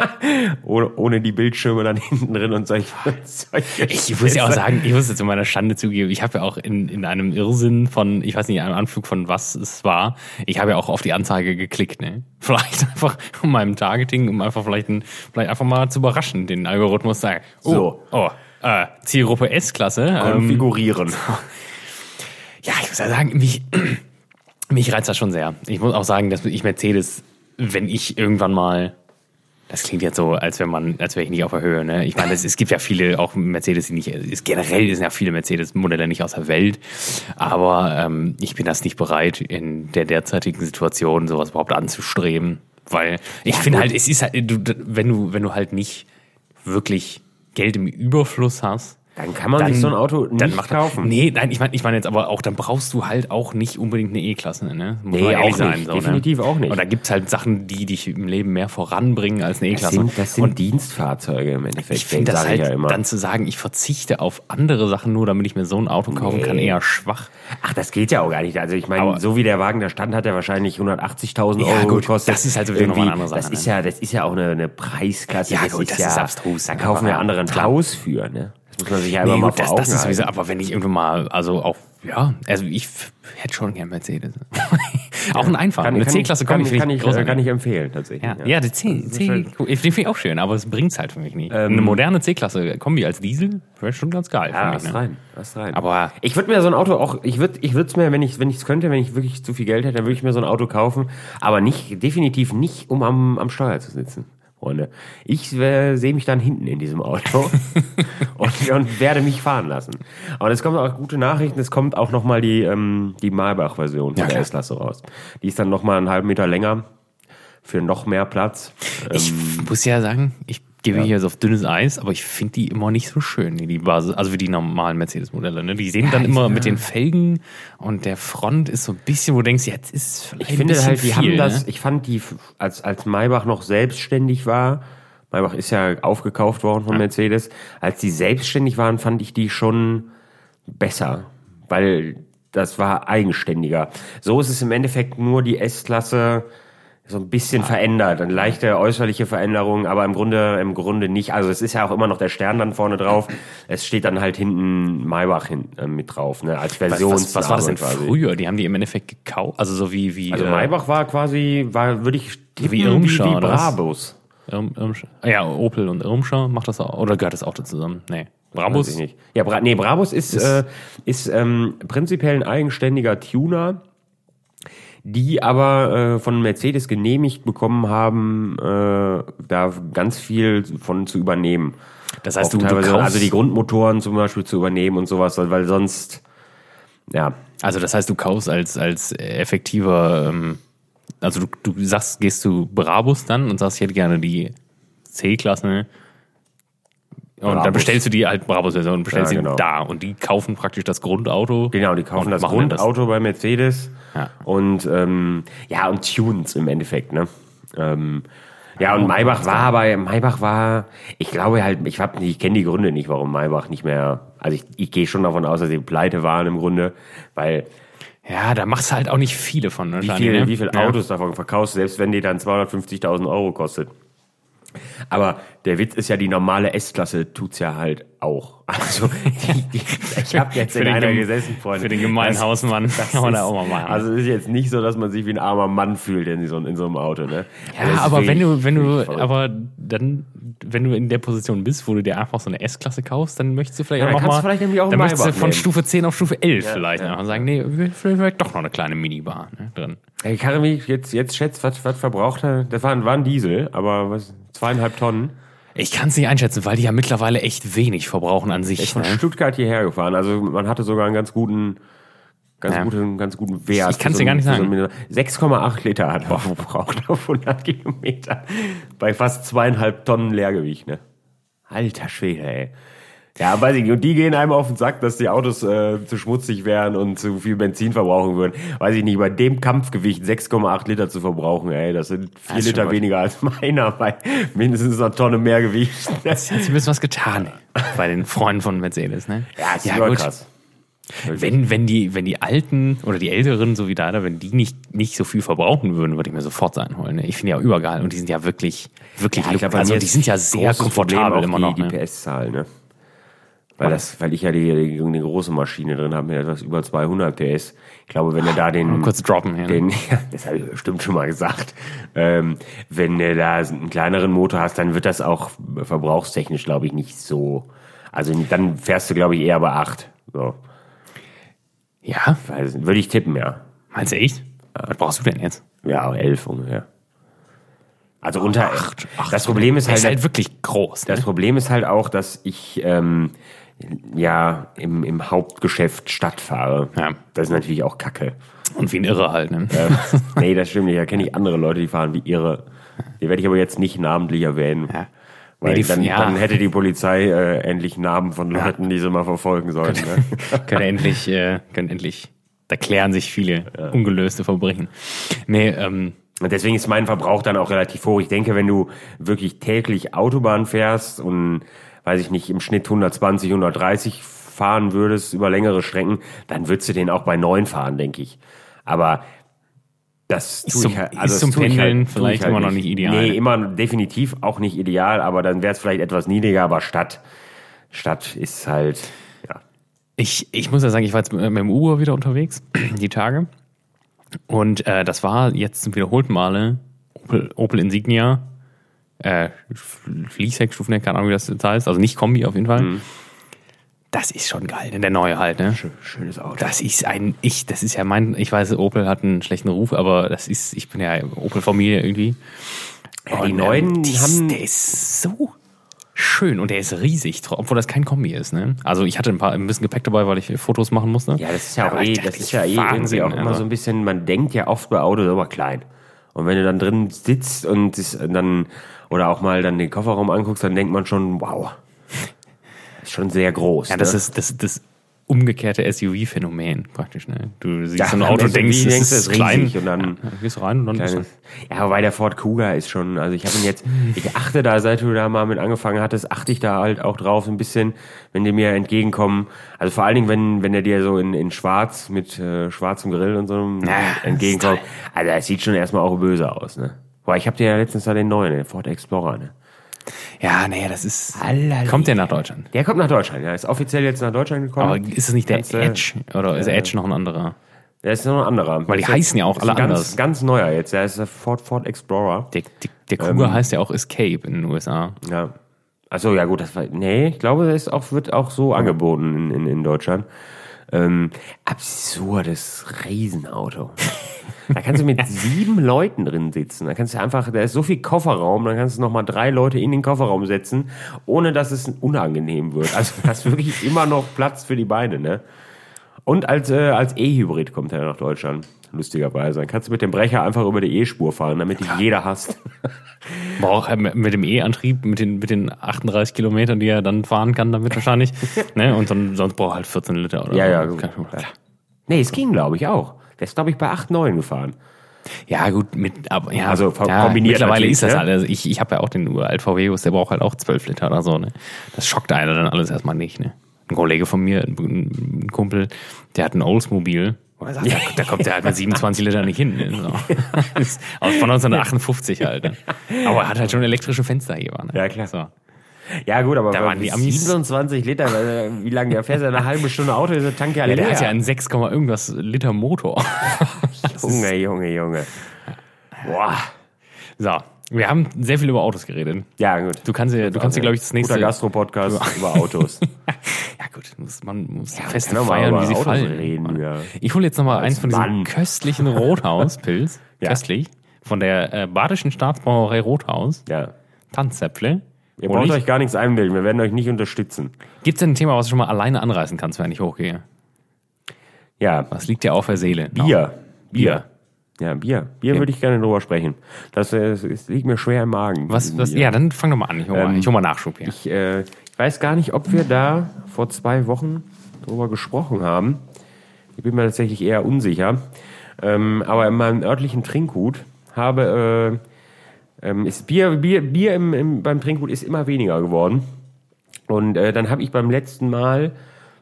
*laughs* ohne, die Bildschirme dann hinten drin und solche. solche Ich muss ja auch sagen, ich muss jetzt zu meiner Schande zugeben, ich habe ja auch in, in einem Irrsinn von, ich weiß nicht, einem Anflug von was es war, ich habe ja auch auf die Anzeige geklickt, ne? Vielleicht einfach um meinem Targeting, um einfach vielleicht, ein, vielleicht einfach mal zu überraschen, den Algorithmus sagen, oh, So. oh, Äh, Zielgruppe S-Klasse. Ähm, konfigurieren. *laughs* ja, ich muss ja sagen, mich, *clears throat* mich reizt das schon sehr. Ich muss auch sagen, dass ich Mercedes, wenn ich irgendwann mal das klingt jetzt so, als wenn man, als wäre ich nicht auf der Höhe. Ne? Ich meine, es, es gibt ja viele, auch Mercedes, die nicht, ist, generell sind ja viele Mercedes-Modelle nicht aus der Welt. Aber ähm, ich bin das nicht bereit, in der derzeitigen Situation sowas überhaupt anzustreben. Weil ich finde halt, es ist halt, du, wenn du, wenn du halt nicht wirklich Geld im Überfluss hast, Dann kann man sich so ein Auto dann nicht macht kaufen. Nee, nein, ich meine ich meine jetzt aber auch, dann brauchst du halt auch nicht unbedingt eine E-Klasse, ne? Muss Nee, auch nicht. Definitiv auch nicht. Und da gibt's halt Sachen, die dich im Leben mehr voranbringen als eine Das E-Klasse. sind, das sind Und Dienstfahrzeuge im Endeffekt. ich finde das halt, ich ja immer. dann zu sagen, ich verzichte auf andere Sachen nur, damit ich mir so ein Auto kaufen Nee. kann, eher schwach. Ach, das geht ja auch gar nicht. Also ich meine, so wie der Wagen da stand, hat er wahrscheinlich 180.000 Ja, Euro gut, gekostet. das ist halt sowieso nochmal eine andere Das Sache, ist ne? ja, das ist ja auch eine, eine Preisklasse. Ja, gut, das ist abstrus, Da ne? kaufen wir Aber, andere ein klar. Haus für, ne? Das muss man sich ja immer Nee, mal gut, vor das, Augen das ist sowieso, aber wenn ich irgendwann mal, also auch, ja, also ich hätte schon gern Mercedes. *laughs* auch ein Einfacher. Kann, Eine kann, C-Klasse kann, komme ich, kann, ich, äh, kann ich empfehlen, tatsächlich. Ja, ja, die C, C den finde ich auch schön, aber es bringt's halt für mich nicht. Eine moderne C-Klasse Kombi als Diesel wäre schon ganz geil Ja, mich. Ne? rein, hast rein. Aber- ich würde mir so ein Auto auch, ich würde, ich würde es mir, wenn ich, wenn es könnte, wenn ich wirklich zu viel Geld hätte, dann würde ich mir so ein Auto kaufen, aber nicht, definitiv nicht, um am, am Steuer zu sitzen. Freunde. Ich äh, sehe mich dann hinten in diesem Auto *laughs* und, und werde mich fahren lassen. Und es kommen auch gute Nachrichten, es kommt auch nochmal die, ähm, die Maybach-Version von Ja, der. S-Klasse raus. Die ist dann nochmal einen halben Meter länger, für noch mehr Platz. Ich Ähm, muss ja sagen, ich gebe hier so auf dünnes Eis, aber ich finde die immer nicht so schön, die, Basis, also wie die normalen Mercedes-Modelle. Ne? Die sehen dann ich- immer ja. mit den Felgen und der Front ist so ein bisschen, wo du denkst, jetzt ist vielleicht Ich finde halt, die viel, haben das, Ne? ich fand die, als, als Maybach noch selbstständig war, Maybach ist ja aufgekauft worden von Mercedes, als die selbstständig waren, fand ich die schon besser, weil das war eigenständiger. So ist es im Endeffekt nur die S-Klasse so ein bisschen verändert, eine leichte äußerliche Veränderung, aber im Grunde, im Grunde nicht. Also es ist ja auch immer noch der Stern dann vorne drauf. *laughs* Es steht dann halt hinten Maybach hin, äh, mit drauf, ne, als Was, Version. was, was war das denn früher? Die haben die im Endeffekt gekauft, also so wie wie Also äh, Maybach war quasi, war, würde ich tippen, Wie Irmscher, wie, wie was? Brabus. Irm, Irmscher. Ah Ja, Opel und Irmscher macht das auch. Oder gehört das auch da zusammen? Nee. Weiß Brabus? ich nicht. Ja, Bra nee, Brabus ist, äh, ist ähm, prinzipiell ein eigenständiger Tuner, die aber äh, von Mercedes genehmigt bekommen haben, äh, da ganz viel von zu übernehmen. Das heißt, Auch du, du teilweise, kaufst, also die Grundmotoren zum Beispiel zu übernehmen und sowas, weil sonst, ja, also das heißt, du kaufst als, als effektiver, ähm, also du, du sagst, gehst zu Brabus dann und sagst, ich hätte gerne die C-Klasse. Und dann bestellst du die halt Brabus-Version und bestellst Ja, sie genau. da. Und die kaufen praktisch das Grundauto. Genau, die kaufen das Grundauto bei Mercedes Ja. und ähm, ja und Tunes im Endeffekt, ne? Ähm, ja und Maybach war aber Maybach war, ich glaube halt, ich hab, ich kenne die Gründe nicht, warum Maybach nicht mehr. Also ich, ich gehe schon davon aus, dass sie pleite waren im Grunde, weil Ja, da machst du halt auch nicht viele von. wie wahrscheinlich, viel, ne? wie viel Ja. Autos davon verkaufst, selbst wenn die dann 250.000 Euro kostet. Aber der Witz ist ja, die normale S-Klasse tut's ja halt auch. *laughs* Also die, die, ich habe jetzt Für in den einer gesessen, Freunde. Für den gemeinen Das- Hausmann das kann man da auch mal machen. Also es ist jetzt nicht so, dass man sich wie ein armer Mann fühlt in so, in so einem Auto, ne? Also es Ja, ist aber wenn du, wenn du, aber dann, wenn du in der Position bist, wo du dir einfach so eine S-Klasse kaufst, dann möchtest du vielleicht Ja, auch mal, vielleicht auch dann möchtest du von nehmen. Stufe 10 auf Stufe 11 vielleicht ja. sagen, nee, vielleicht, vielleicht doch noch eine kleine Minibar ne, drin. Ey, Karim, ich jetzt, jetzt schätzt, was, was verbraucht er? Das war, ein- war ein Diesel, aber was, zweieinhalb Tonnen. Ich kann es nicht einschätzen, weil die ja mittlerweile echt wenig verbrauchen an sich. Ist von Ne? Stuttgart hierher gefahren. Also man hatte sogar einen ganz guten, ganz Ja. guten, ganz guten Wert. Ich kann's für dir gar nicht sagen. So 6,8 Liter hat er verbraucht auf 100 Kilometer. Bei fast zweieinhalb Tonnen Leergewicht, ne? Alter Schwede, ey. Ja, weiß ich nicht. Und die gehen einem auf den Sack, dass die Autos äh, zu schmutzig wären und zu viel Benzin verbrauchen würden. Weiß ich nicht, bei dem Kampfgewicht 6,8 Liter zu verbrauchen, ey, das sind vier ist schon Liter weniger als meiner bei mindestens einer Tonne mehr Gewicht. *laughs* Jetzt hat sich ein bisschen was getan bei den Freunden von Mercedes. Ne? Ja, ist ja gut. krass. Wenn, wenn, die, wenn die Alten oder die Älteren, so wie da, wenn die nicht, nicht so viel verbrauchen würden, würde ich mir sofort sein holen. Ne? Ich finde ja übergeil und die sind ja wirklich, wirklich, Ja, glaub, also die ist sind ja sehr komfortabel immer die, noch. Die ne? PS-Zahl, ne? Weil, das, weil ich ja die, die, die große Maschine drin habe mit etwas über 200 PS. Ich glaube, wenn du da den, Kurz droppen ne? den *laughs* ja, das habe ich bestimmt schon mal gesagt, ähm, wenn du da einen kleineren Motor hast, dann wird das auch verbrauchstechnisch, glaube ich, nicht so. Also dann fährst du, glaube ich, eher bei 8. So. Ja, Weiß Würde ich tippen, ja. meinst du echt? Was brauchst du denn jetzt? Ja, 11 ungefähr. Also unter Acht, acht. Das Problem ist halt, ist halt wirklich groß. das Ne? Problem ist halt auch, dass ich ähm, ja im, im Hauptgeschäft Stadt fahre. Ja. Das ist natürlich auch Kacke. Und wie ein Irre halt. Ne? *laughs* nee, das stimmt nicht. Da kenne ich andere Leute, die fahren wie irre. Die werde ich aber jetzt nicht namentlich erwähnen. Ja. Weil Nee, die- dann, ja. dann hätte die Polizei äh, endlich Namen von Leuten, die sie mal verfolgen sollten. Ne? *laughs* können endlich, äh, können endlich, da klären sich viele ungelöste Verbrechen. Nee, ähm, Und deswegen ist mein Verbrauch dann auch relativ hoch. Ich denke, wenn du wirklich täglich Autobahn fährst und, weiß ich nicht, im Schnitt 120, 130 fahren würdest über längere Strecken, dann würdest du den auch bei 9 fahren, denke ich. Aber das tue zum- ich halt, ist also das zum ich Pendeln halt, vielleicht ich halt immer noch nicht ideal. Nee, immer definitiv auch nicht ideal, aber dann wäre es vielleicht etwas niedriger, aber Stadt, Stadt ist halt, ja. Ich, ich muss ja sagen, ich war jetzt mit mit dem Uber wieder unterwegs, *clears throat* die Tage. Und äh, das war jetzt zum wiederholten Male Opel, Opel Insignia, äh, Fließheck, Stufenheck, keine Ahnung, wie das jetzt heißt. Also nicht Kombi auf jeden Fall. Mhm. Das ist schon geil, ne? der neue halt, ne? Schönes Auto. Das ist ein, ich, das ist ja mein, ich weiß, Opel hat einen schlechten Ruf, aber das ist, ich bin ja Opel-Familie irgendwie. Ja, die Und, neuen ähm, die, haben- Der ist so schön und der ist riesig, obwohl das kein Kombi ist, ne? Also ich hatte ein paar, ein bisschen Gepäck dabei, weil ich Fotos machen musste. Ja, das ist ja auch Aber eh, das ist ja eh irgendwie auch immer also. so ein bisschen, man denkt ja oft bei Autos aber klein. Und wenn du dann drin sitzt und es dann, oder auch mal dann den Kofferraum anguckst, dann denkt man schon, wow. Ist *laughs* schon sehr groß. Ja, das ne? ist das, das umgekehrte SUV-Phänomen praktisch, ne? Du siehst Ja, so ein Auto, denkst, denkst es du, ist es ist klein. und dann- ja, dann gehst du rein und dann ist Kleines- Ja, wobei der Ford Kuga ist schon, also ich habe ihn jetzt, ich achte da, seit du da mal mit angefangen hattest, achte ich da halt auch drauf ein bisschen, wenn die mir entgegenkommen. Also vor allen Dingen, wenn, wenn der dir so in, in schwarz mit äh, schwarzem Grill und so Ja, entgegenkommt. Also das sieht schon erstmal auch böse aus, ne? Boah, ich habe dir ja letztens da den neuen, den Ford Explorer, ne? ja, nee, das ist. Allerlei. Kommt der nach Deutschland? Der kommt nach Deutschland, ja. Ist offiziell jetzt nach Deutschland gekommen. Aber ist es nicht der du- Edge? Oder ist der Edge noch ein anderer? der ist noch ein anderer. Weil die Das heißen ja auch alle ganz, anders. Ganz neuer jetzt. Der ist der Ford, Ford Explorer. Der, der, der Kuga Ähm. heißt ja auch Escape in den USA. Ja. Achso, ja gut, das war. Nee, ich glaube, das auch, wird auch so angeboten in, in, in Deutschland. Ähm, absurdes Riesenauto. *laughs* Da kannst du mit *laughs* sieben Leuten drin sitzen. Da kannst du einfach, da ist so viel Kofferraum, dann kannst du nochmal drei Leute in den Kofferraum setzen, ohne dass es unangenehm wird. Also du hast *laughs* wirklich immer noch Platz für die Beine, ne? Und als, äh, als E-Hybrid kommt er nach Deutschland. Lustigerweise. Dann kannst du mit dem Brecher einfach über die E-Spur fahren, damit dich jeder hasst. *laughs* Braucht er mit dem E-Antrieb, mit den, mit den 38 Kilometern, die er dann fahren kann, damit wahrscheinlich. ne? Und dann, sonst braucht er halt 14 Liter oder Ja, so. ja, gut. Klar. Nee, es ging, glaube ich, auch. Der ist, glaube ich, bei 8, 9 gefahren. Ja, gut, mit, aber, ja, Also, ja, kombiniert Mittlerweile ist das ne? Also ich, ich habe ja auch den uralt VW, der braucht halt auch 12 Liter oder so, ne? Das schockt einer dann alles erstmal nicht, ne? Ein Kollege von mir, ein, Kumpel, der hat ein Oldsmobil. wo er sagt, da, da kommt der halt mit 27 Liter nicht hin. Ne? So. *laughs* Aus von 1958 halt. Ne? Aber er hat halt schon elektrische Fensterheber. Ne? Ja, klar. So. Ja, gut, aber Da waren die Amis- 27 Liter, äh, wie lange der fährt, eine halbe Stunde Auto, ist der Tank ja leer. der hat ja einen 6, irgendwas Liter Motor. *laughs* Junge, Junge, Junge. Boah. So, wir haben sehr viel über Autos geredet. Ja, gut. Du kannst dir, du kannst dir glaube ich, das nächste... Guter Gastro-Podcast über Autos. *laughs* Ja gut, muss, man muss Ja, Feste feiern, wie sie Autos fallen. reden, ja. Ich hole jetzt noch mal eins von diesem Mann. köstlichen Rothauspilz. *laughs* Ja. Köstlich. Von der äh, Badischen Staatsbrauerei Rothaus. Ja. Tanzzäpfle. Ihr braucht euch gar nichts einbilden, wir werden euch nicht unterstützen. Gibt es denn ein Thema, was du schon mal alleine anreißen kannst, wenn ich hochgehe? Ja, Was liegt dir auf der Seele? Bier. Bier. Ja, Bier. Bier würde ich gerne drüber sprechen. Das, äh, es- es liegt mir schwer im Magen. Was, was, ja, dann fang doch mal an. Ich hol mal, Ähm, ich hol mal Nachschub hier. Ich, äh, ich weiß gar nicht, ob wir da vor zwei Wochen drüber gesprochen haben. Ich bin mir tatsächlich eher unsicher. Ähm, aber in meinem örtlichen Trinkgut habe äh, ähm, ist Bier, Bier, Bier im, im, beim Trinkgut ist immer weniger geworden. Und äh, dann habe ich beim letzten Mal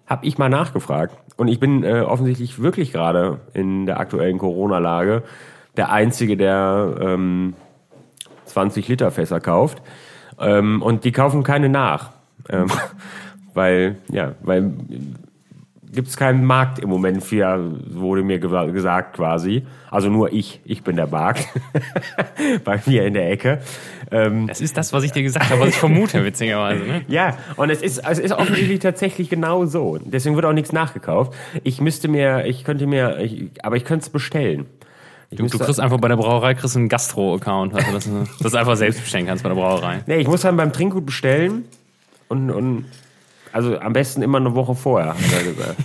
habe ich mal nachgefragt. Und ich bin äh, offensichtlich wirklich gerade in der aktuellen Corona-Lage der Einzige, der ähm, 20 Liter Fässer kauft. Ähm, und die kaufen keine nach. Ähm, *laughs* weil, ja, weil gibt es keinen Markt im Moment für, wurde mir ge gesagt quasi. Also nur ich, ich bin der Markt. *laughs* Bei mir in der Ecke. Ähm, Das ist das, was ich dir gesagt habe, was ich vermute, *laughs* witzigerweise. Ne? ja, und es ist, es ist offensichtlich tatsächlich genau so. Deswegen wird auch nichts nachgekauft. Ich müsste mir, ich könnte mir, ich, aber ich könnte es bestellen. Du, du kriegst einfach bei der Brauerei kriegst einen Gastro-Account, also dass du das einfach selbst bestellen kannst bei der Brauerei. Nee, ich muss dann beim Trinkgut bestellen und, und also am besten immer eine Woche vorher, hat er gesagt.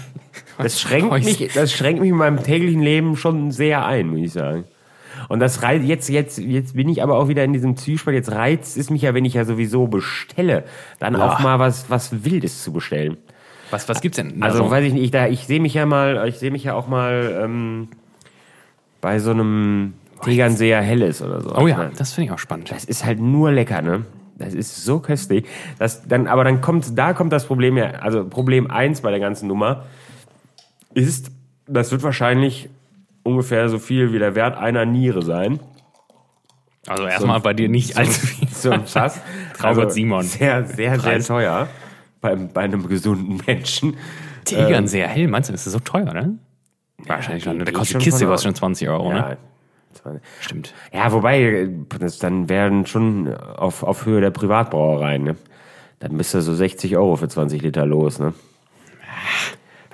Das *laughs* schränkt mich, das schränkt mich in meinem täglichen Leben schon sehr ein, muss ich sagen. Und das reizt, jetzt, jetzt, jetzt bin ich aber auch wieder in diesem Zwiespalt. Jetzt reizt es mich ja, wenn ich ja sowieso bestelle, dann auch mal was, was Wildes zu bestellen. Was, was gibt's denn? Also so? weiß ich nicht, ich, da, ich sehe mich ja mal, ich sehe mich ja auch mal ähm, bei so einem Tegernseer Helles oder so. oh ja, das finde ich auch spannend. Das ist halt nur lecker, ne? Das ist so köstlich. Das, dann, aber dann kommt, da kommt das Problem ja, also Problem eins bei der ganzen Nummer ist, das wird wahrscheinlich ungefähr so viel wie der Wert einer Niere sein. Also erstmal bei dir nicht allzu viel. So ein *laughs* *laughs* Fass. Traugott Simon. Sehr, sehr, sehr Preis. teuer. Bei, bei einem gesunden Menschen. Tegern sehr hell, meinst du, das ist so teuer, ne? Wahrscheinlich schon. geht- Der geht kostet schon die Kiste aus. schon 20 Euro, ne? Ja, Stimmt. Ja, wobei, das dann werden schon auf, auf Höhe der Privatbrauereien, ne? Dann bist du so 60 Euro für 20 Liter los, ne?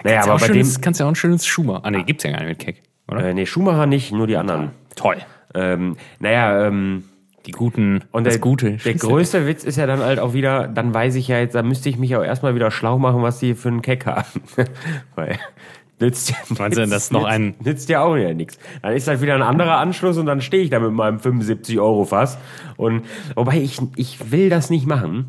Naja, Kannst ja aber bei dem. schönes, kannst ja auch ein schönes Schumer. Ah, nee, gibt's ja gar nicht mit Keck, oder? Äh, nee, Schumacher nicht, nur die anderen. Toll. Ähm, naja, ähm, Die guten und das der, Gute. der größte Witz ist ja dann halt auch wieder, dann weiß ich ja jetzt, da müsste ich mich auch erstmal wieder schlau machen, was die für einen Keck haben. *laughs* Weil nützt ja, Meinst du, dass noch nützt, ein- nützt ja auch wieder nichts. Dann ist halt wieder ein anderer Anschluss und dann stehe ich da mit meinem 75 Euro Fass. Und wobei ich, ich will das nicht machen,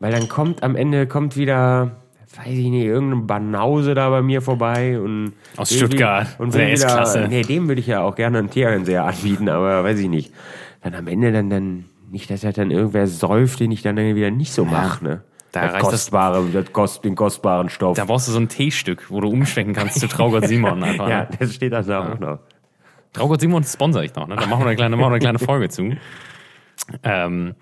weil dann kommt am Ende kommt wieder weiß ich nicht, irgendein Banause da bei mir vorbei und Aus Stuttgart, und der wieder, S-Klasse. nee, dem würde ich ja auch gerne einen Tierfernseher anbieten, aber weiß ich nicht. Dann am Ende dann, dann nicht, dass er dann irgendwer säuft, den ich dann wieder nicht so mache, ne? Da das reicht das- kostbare, das kost, den kostbaren Stoff. Da brauchst du so ein Teestück, wo du umschwenken kannst zu Traugott Simon *laughs* einfach. ja, ne? das steht da da auch noch. Traugott Simon sponsor ich noch, ne? Da machen wir eine kleine, machen wir eine kleine Folge zu. Ähm,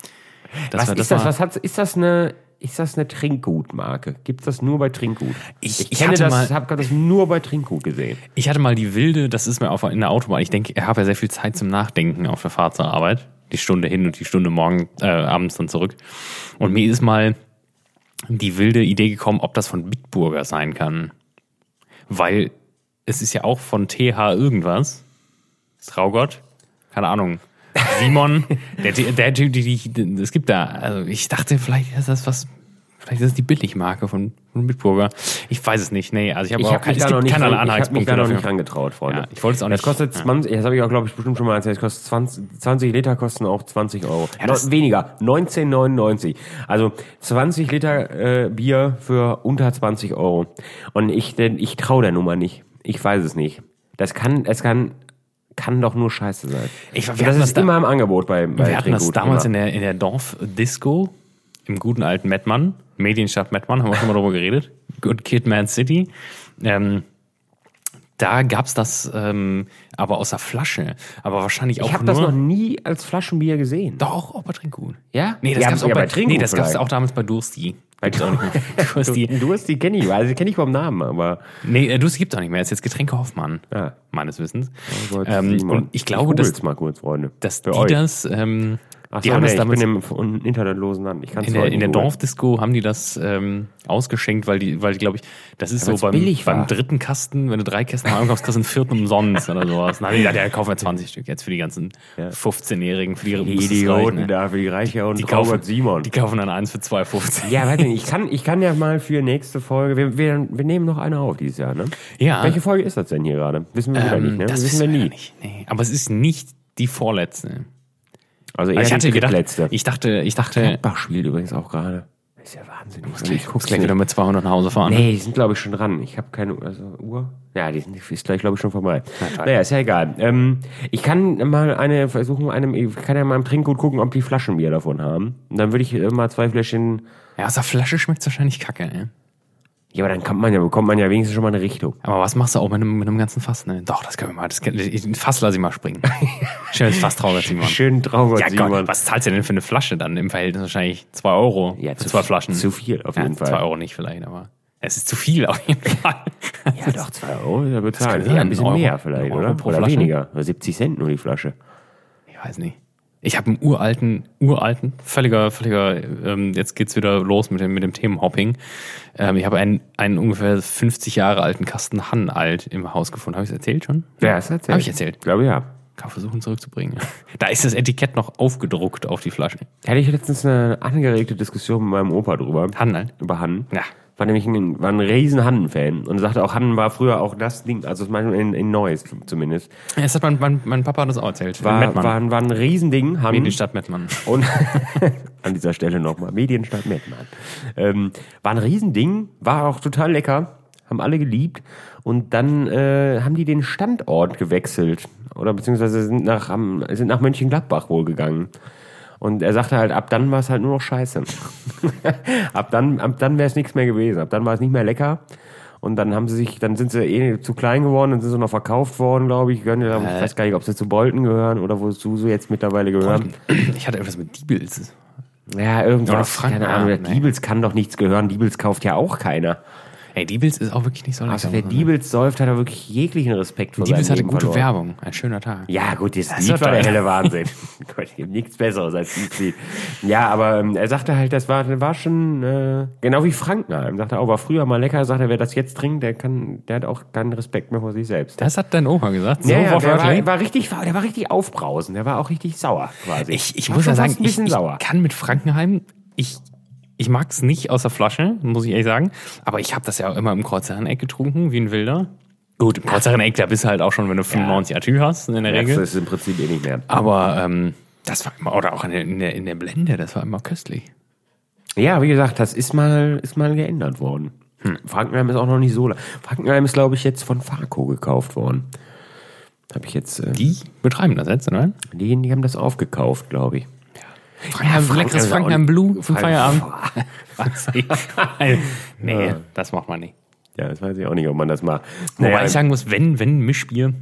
Was war- ist das? war- Was hat, ist das eine, ist das eine Trinkgutmarke? Gibt das nur bei Trinkgut? Ich- ich kenne hatte das, habe das nur bei Trinkgut gesehen. Ich hatte mal die wilde, das ist mir auf, in der Autobahn, ich denke, ich habe ja sehr viel Zeit zum Nachdenken auf der Fahrt zur Arbeit. Die Stunde hin und die Stunde morgen, äh, abends dann zurück. Und mir ist mal die wilde Idee gekommen, ob das von Bitburger sein kann. Weil es ist ja auch von TH irgendwas. Traugott? Keine Ahnung. Simon, *laughs* der, der die, es gibt da, also ich dachte, vielleicht ist das was, vielleicht ist das die Billigmarke von, von Bitburger. Ich weiß es nicht, nee, also ich habe Ich auch habe kein, mich es gibt nicht, keinerlei dran- ich hab mich Anhaltspunkte da noch dafür. nicht rangetraut, Freunde. Ja, ich wollte es auch Das nicht. kostet 20, das habe ich auch, glaube ich, bestimmt schon mal erzählt, das kostet 20, 20 Liter kosten auch 20 Euro. Ja, das- no, weniger, 19,99. Also 20 Liter äh, Bier für unter 20 Euro. Und ich, denn ich traue der Nummer nicht. Ich weiß es nicht. Das kann, es kann, kann doch nur scheiße sein. Ich- das das ist da- immer im Angebot bei, bei Wir hatten das Trinkgut, damals in immer. der, in der Dorfdisco im guten alten Mettmann, Medienstadt Mettmann, haben wir schon mal drüber geredet. Good Kid Man City. Ähm, da gab's das ähm, aber aus der Flasche. Aber wahrscheinlich auch Ich habe das noch nie als Flaschenbier gesehen. doch, auch, bei Trinkgut. Ja? Nee, das Ja, gab's ja, auch bei bei, Trinkgut nee, das gab's vielleicht. auch damals bei Dursti. Bei *laughs* Dursti. Kenne ich, also kenne ich vom Namen, aber Nee, äh, Dursti gibt's auch nicht mehr. Das ist jetzt Getränke Hoffmann. Ja. Meines Wissens. Gott, ähm, und ich glaube, googel's dass, mal kurz, Freunde. dass Für die euch. das, ähm, Ach die so, haben nee, das ich damals bin im, im internetlosen Land. Ich kann's In der, in der. Dorfdisco haben die das ähm, ausgeschenkt, weil die, weil glaube ich, das ist weil's so beim, beim dritten Kasten, wenn du drei Kästen haben kaufst, kriegst du einen vierten umsonst oder sowas. Dann haben die gesagt, ja, kaufen wir 20 Stück jetzt für die ganzen 15-Jährigen, für die, Die Idioten ne? da, für die Reiche und die kaufen, Traugott Simon. die kaufen dann eins für 2,50. ja, weiß nicht, ich kann, *laughs* ich kann ja mal für nächste Folge, wir, wir, wir nehmen noch eine auf dieses Jahr, ne? Ja. Welche Folge ist das denn hier gerade? Wissen wir wieder Ähm, nicht, ne? das wissen wir nie. nicht. Nee. Aber es ist nicht die vorletzte. Also eher Ich hatte gedacht, drittletzte. ich dachte, ich dachte, Bach spielt übrigens auch gerade. Ist ja wahnsinnig. ich ich muss guck's gleich wieder mit 200 nach Hause fahren. Nee, die sind, glaube ich, schon dran. Ich habe keine also, Uhr. Ja, die sind, ist gleich, glaube ich, schon vorbei. toll. naja, ist ja egal. Ähm, ich kann mal eine versuchen, einem, ich kann ja mal im Trinkgut gucken, ob die Flaschenbier davon haben. Und dann würde ich äh, mal zwei Fläschchen. Ja, aus der Flasche schmeckt's wahrscheinlich kacke, ey. Ja, aber dann kommt man ja, bekommt man ja wenigstens schon mal eine Richtung. Aber was machst du auch mit einem, mit einem ganzen Fass? Ne? Doch, das können wir mal. Das, kann- ich- Fass lasse ich mal springen. *laughs* Schönes Fass traurig, Simon. Schön Traugott, Ja, Simon. Gott, was zahlst du denn für eine Flasche dann? Im Verhältnis wahrscheinlich 2 Euro Ja, für zu zwei Flaschen. zu viel, auf ja, jeden Fall. 2 Euro nicht vielleicht, aber. Es ist zu viel auf jeden *laughs* Fall. Ja, doch, 2 Euro ja bezahlen. Das kann Ja, ein bisschen Euro- mehr vielleicht, Euro oder? pro Oder Flasche? weniger. Oder 70 Cent nur die Flasche. Ich weiß nicht. Ich habe einen uralten, uralten, völliger, völliger, ähm, jetzt geht's wieder los mit dem, mit dem Themenhopping. Ähm, ich habe einen, einen ungefähr 50 Jahre alten Kasten Hann alt im Haus gefunden. Habe ich es erzählt schon? Ja, du erzählt. Habe ich erzählt. Ich glaube, ja. Kann versuchen zurückzubringen. *laughs* Da ist das Etikett noch aufgedruckt auf die Flasche. Da hatte ich letztens eine angeregte Diskussion mit meinem Opa drüber. Alt. Über Hannen. Ja. War nämlich ein, war ein riesen Hannen-Fan. Und sagte auch, Hannen war früher auch das Ding, also in, in Neues zumindest. Das hat mein, mein, mein Papa das auch erzählt. War, Mettmann. war, war ein Riesending, Hannen. Medienstadt Mettmann. Und *laughs* an dieser Stelle nochmal, Medienstadt Mettmann. Ähm, war ein Riesending, war auch total lecker, haben alle geliebt. Und dann äh, haben die den Standort gewechselt. Oder beziehungsweise sind nach, am- sind nach Mönchengladbach wohl gegangen. Und er sagte halt, ab dann war es halt nur noch scheiße. *laughs* ab dann, ab dann wäre es nichts mehr gewesen. Ab dann war es nicht mehr lecker. Und dann haben sie sich, dann sind sie eh zu klein geworden, dann sind sie noch verkauft worden, glaube ich. Ich weiß gar nicht, ob sie zu Bolton gehören oder wozu sie jetzt mittlerweile gehören. Ich hatte irgendwas mit Diebels. Ja, Oder irgendwas. Frank- keine Ahnung. ah. Diebels kann doch nichts gehören. Diebels kauft ja auch keiner. Ey, Diebels ist auch wirklich nicht so Also lecker. wer Diebels säuft, hat er wirklich jeglichen Respekt vor Diebels hatte Leben gute verloren. Werbung. Ein schöner Tag. Ja, gut, das, Das Lied war der er. helle Wahnsinn. *laughs* Gott, es gibt nichts Besseres als dieses Lied. Ja, aber ähm, er sagte halt, das war, war schon äh, genau wie Frankenheim. Sagte auch, war früher mal lecker. Sagte, wer das jetzt trinkt, der kann, der hat auch keinen Respekt mehr vor sich selbst. Das hat dein Opa gesagt. So ja, ja, der war, war richtig, der war richtig aufbrausend. Der war auch richtig sauer, quasi. Ich, ich muss ja sagen, ich, ich kann mit Frankenheim, ich, ich mag es nicht aus der Flasche, muss ich ehrlich sagen. Aber ich habe das ja auch immer im Kreuzherreneck getrunken, wie ein Wilder. Gut, im Kreuzherreneck, da bist du halt auch schon, wenn du 95 Atü hast, in der Das Regel. ist im Prinzip eh nicht mehr. Aber ähm, das war immer, oder auch in der, in, der, in der Blende, das war immer köstlich. Ja, wie gesagt, das ist mal, ist mal geändert worden. Hm. Frankenheim ist auch noch nicht so lang. Frankenheim ist, glaube ich, jetzt von Farco gekauft worden. Habe ich jetzt. Äh, Die betreiben das jetzt, oder? die, die haben das aufgekauft, glaube ich. Frankenheim, Frankenheim leckeres ist auch Frankenheim Blue zum Feierabend. *laughs* Nee, das macht man nicht. Ja, das weiß ich auch nicht, ob man das macht. Wobei Naja, ich sagen muss, wenn, wenn Mischbier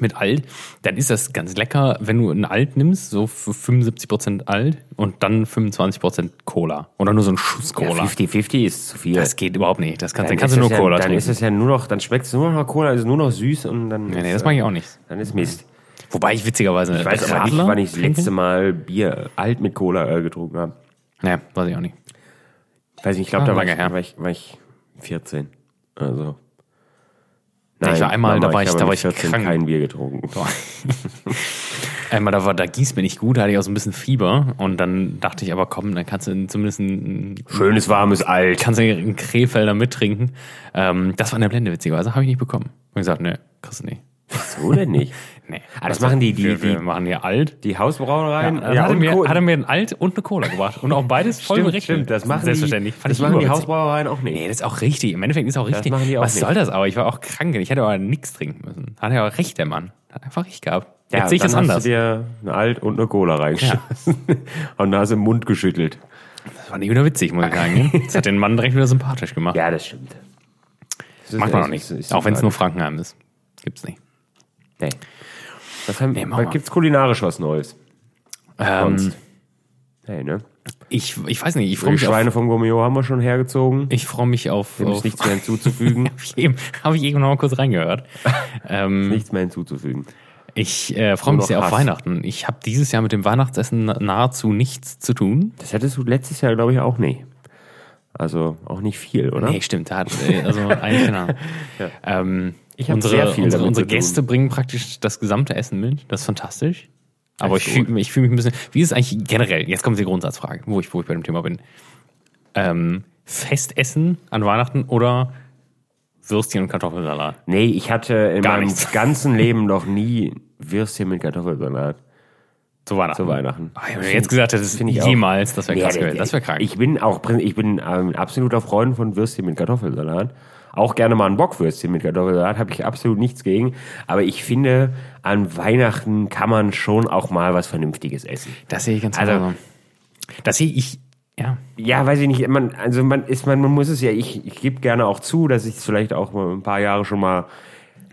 mit Alt, dann ist das ganz lecker, wenn du ein Alt nimmst, so für 75% Alt und dann 25% Cola. Oder nur so ein Schuss ja, Cola. 50-50 ist zu viel. das geht überhaupt nicht. Das kannst, dann Dann kannst du nur ja, Cola Dann trinken. ist es ja nur noch, dann schmeckt es nur noch Cola, ist nur noch süß und dann. nee, nee, das mag ich auch nicht. Dann ist Mist. Wobei ich witzigerweise Ich weiß aber nicht, wann ich das letzte Mal Bier alt mit Cola äh, getrunken habe. Ja, weiß ich auch nicht. Weiß nicht, ich glaube, Ah, da war ich, war, ich, war ich 14. Also. ich war einmal, da war ich- habe da war ich krank. kein Bier getrunken. *laughs* Einmal, da, war, da gießt mir nicht gut, da hatte ich auch so ein bisschen Fieber und dann dachte ich aber, komm, dann kannst du zumindest ein, Schönes, warmes Alt. kannst du einen Krefelder mittrinken. Ähm, das war eine Blende, witzigerweise, habe ich nicht bekommen. Und gesagt, nee, kriegst du nicht. So denn nicht? *laughs* Nee. Ah, das machen die- die- wir, wir die- machen hier alt. Die Hausbrauereien? Ja, hat, er mir, hat er mir ein Alt und eine Cola gebracht. Und auch beides voll stimmt, berechnet. stimmt, das machen Selbstverständlich. die, Fand das machen die. Hausbrauereien auch nicht. Nee, das ist auch richtig. Im Endeffekt ist auch richtig. machen die auch Was nicht. soll das aber? Ich war auch krank. Ich hätte aber nichts trinken müssen. Hat er auch recht, der Mann. Hat einfach recht gehabt. Ja, Jetzt sehe ich das anders. Hast du dir eine Alt und eine Cola reingeschossen. *laughs* und da hast du im Mund geschüttelt. Das war nicht wieder witzig, muss ich sagen. ne? *laughs* Das hat den Mann direkt wieder sympathisch gemacht. Ja, das stimmt. Das Macht man auch nicht. auch wenn es nur. Frankenheim ist. Gibt's nicht. Nee. Was, haben, Nee, gibt's kulinarisch was Neues? Ähm, Sonst? Nee, ne? ich, ich weiß nicht, ich freue Die mich, auf, Schweine vom Gomeo haben wir schon hergezogen. ich freu mich auf. Dem auf nichts mehr hinzuzufügen. *laughs* Habe ich eben, hab ich eben noch mal kurz reingehört. *laughs* ähm, nichts mehr hinzuzufügen. ich äh, freue mich sehr auf Hass. Weihnachten. Ich habe dieses Jahr mit dem Weihnachtsessen na- nahezu nichts zu tun. Das hättest du letztes Jahr, glaube ich, auch nicht. Also auch nicht viel, oder? Nee, stimmt. Hat, äh, also eigentlich genau. *laughs* ähm, Ich hab unsere sehr viel unsere, unsere. Gäste bringen praktisch das gesamte Essen mit. Das ist fantastisch. Aber ich fühle ich fühl mich ein bisschen. Wie ist es eigentlich generell? Jetzt kommt die Grundsatzfrage, wo ich, wo ich bei dem Thema bin. Ähm, Festessen an Weihnachten oder Würstchen und Kartoffelsalat? Nee, ich hatte in Gar meinem nichts. *laughs* ganzen Leben noch nie Würstchen mit Kartoffelsalat Zu Weihnachten. zu Weihnachten. Ah, wenn du jetzt gesagt hättest, Finde ich auch. jemals, das wäre krass Ja. Das wäre krank. Ich bin auch, ich bin ähm, ein absoluter Freund von Würstchen mit Kartoffelsalat. Auch gerne mal ein Bockwürstchen mit Kartoffelsalat, habe ich absolut nichts gegen. Aber ich finde, an Weihnachten kann man schon auch mal was Vernünftiges essen. das sehe ich ganz Also- genauso. Das sehe ich, ja. Ja, weiß ich nicht. Man, also man ist, man, man muss es ja, ich, ich gebe gerne auch zu, dass ich es vielleicht auch mal ein paar Jahre schon mal,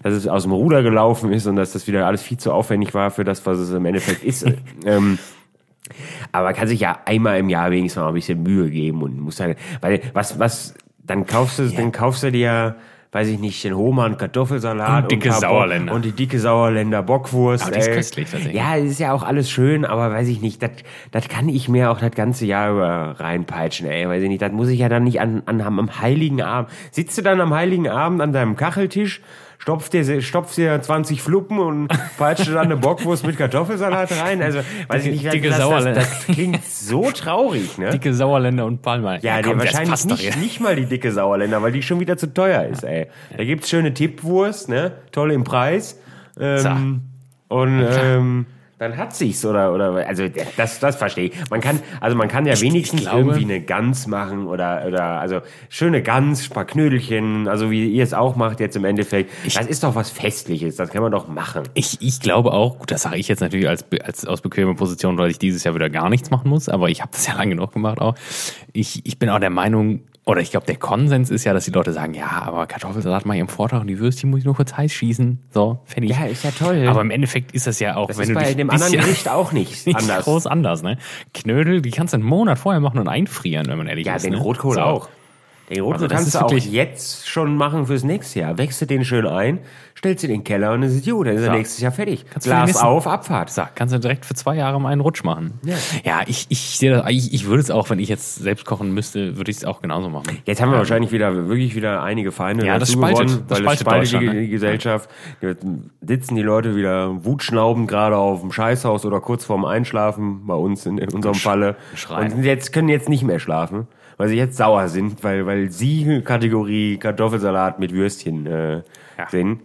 dass es aus dem Ruder gelaufen ist und dass das wieder alles viel zu aufwendig war für das, was es im Endeffekt ist. *laughs* ähm, aber man kann sich ja einmal im Jahr wenigstens mal ein bisschen Mühe geben und muss halt, weil was, was dann kaufst du, dann kaufst du dir, weiß ich nicht, den Hohmann Kartoffelsalat Und dicke Bock- Sauerländer. und die dicke Sauerländer Bockwurst. Aber die ist ey. köstlich, tatsächlich. Ja, es ist ja auch alles schön, aber weiß ich nicht, das, das kann ich mir auch das ganze Jahr über reinpeitschen, ey, weiß ich nicht, das muss ich ja dann nicht an, an am heiligen Abend. Sitzt du dann am heiligen Abend an deinem Kacheltisch, stopfst dir, stopfst dir 20 Fluppen und *laughs* peitscht dir dann eine Bockwurst mit Kartoffelsalat rein, also, weiß ich nicht, das, Dicke das, das, Sauerländer. das klingt so traurig, ne? Dicke Sauerländer und Palma. Ja, komm, nee, das wahrscheinlich nicht, nicht mal die dicke Sauerländer, weil die schon wieder zu teuer ist, ey. Da gibt's schöne Tippwurst, ne? Toll im Preis. Ähm, und ähm, dann hat sich's oder oder also das das verstehe ich. Man kann also man kann ja wenigstens ich glaube- irgendwie eine Gans machen oder oder also schöne Gans, paar Knödelchen, also wie ihr es auch macht jetzt im Endeffekt. das ist doch was festliches, das kann man doch machen. Ich, ich glaube auch, gut, das sage ich jetzt natürlich als, als aus bequemer Position, weil ich dieses Jahr wieder gar nichts machen muss, aber ich habe das ja lange genug gemacht auch. Ich, ich bin auch der Meinung, oder ich glaube, der Konsens ist ja, dass die Leute sagen, ja, aber Kartoffelsalat mache ich im Vortag und die Würstchen muss ich nur kurz heiß schießen. So, fertig. Ja, ist ja toll. Aber im Endeffekt ist das ja auch, Das wenn ist du bei dich dem anderen Gericht auch *laughs* nicht nicht anders. groß anders, ne? Knödel, die kannst du einen Monat vorher machen und einfrieren, wenn man ehrlich Ja, ist. den ne? Rotkohl So. auch. Den Rotkohl Also kannst du auch jetzt schon machen fürs nächste Jahr. Wächst du den schön ein, stellst in den Keller und dann ist gut, dann ist er So. nächstes Jahr fertig. Kannst Glas auf, Abfahrt. So, kannst du direkt für zwei Jahre mal einen Rutsch machen. Ja. ja ich, ich sehe das, ich, ich würde es auch, wenn ich jetzt selbst kochen müsste, würde ich es auch genauso machen. Jetzt haben wir wahrscheinlich wieder wirklich wieder einige Feinde Ja, das spaltet- gewonnen, das weil spaltet spaltet die, Deutschland, ne? die Gesellschaft. Jetzt sitzen die Leute wieder wutschnaubend gerade auf dem Scheißhaus oder kurz vorm Einschlafen, bei uns in, in unserem Falle. schreien. Und jetzt können jetzt nicht mehr schlafen, weil sie jetzt sauer sind, weil, weil sie Kategorie Kartoffelsalat mit Würstchen äh, Ja. sind.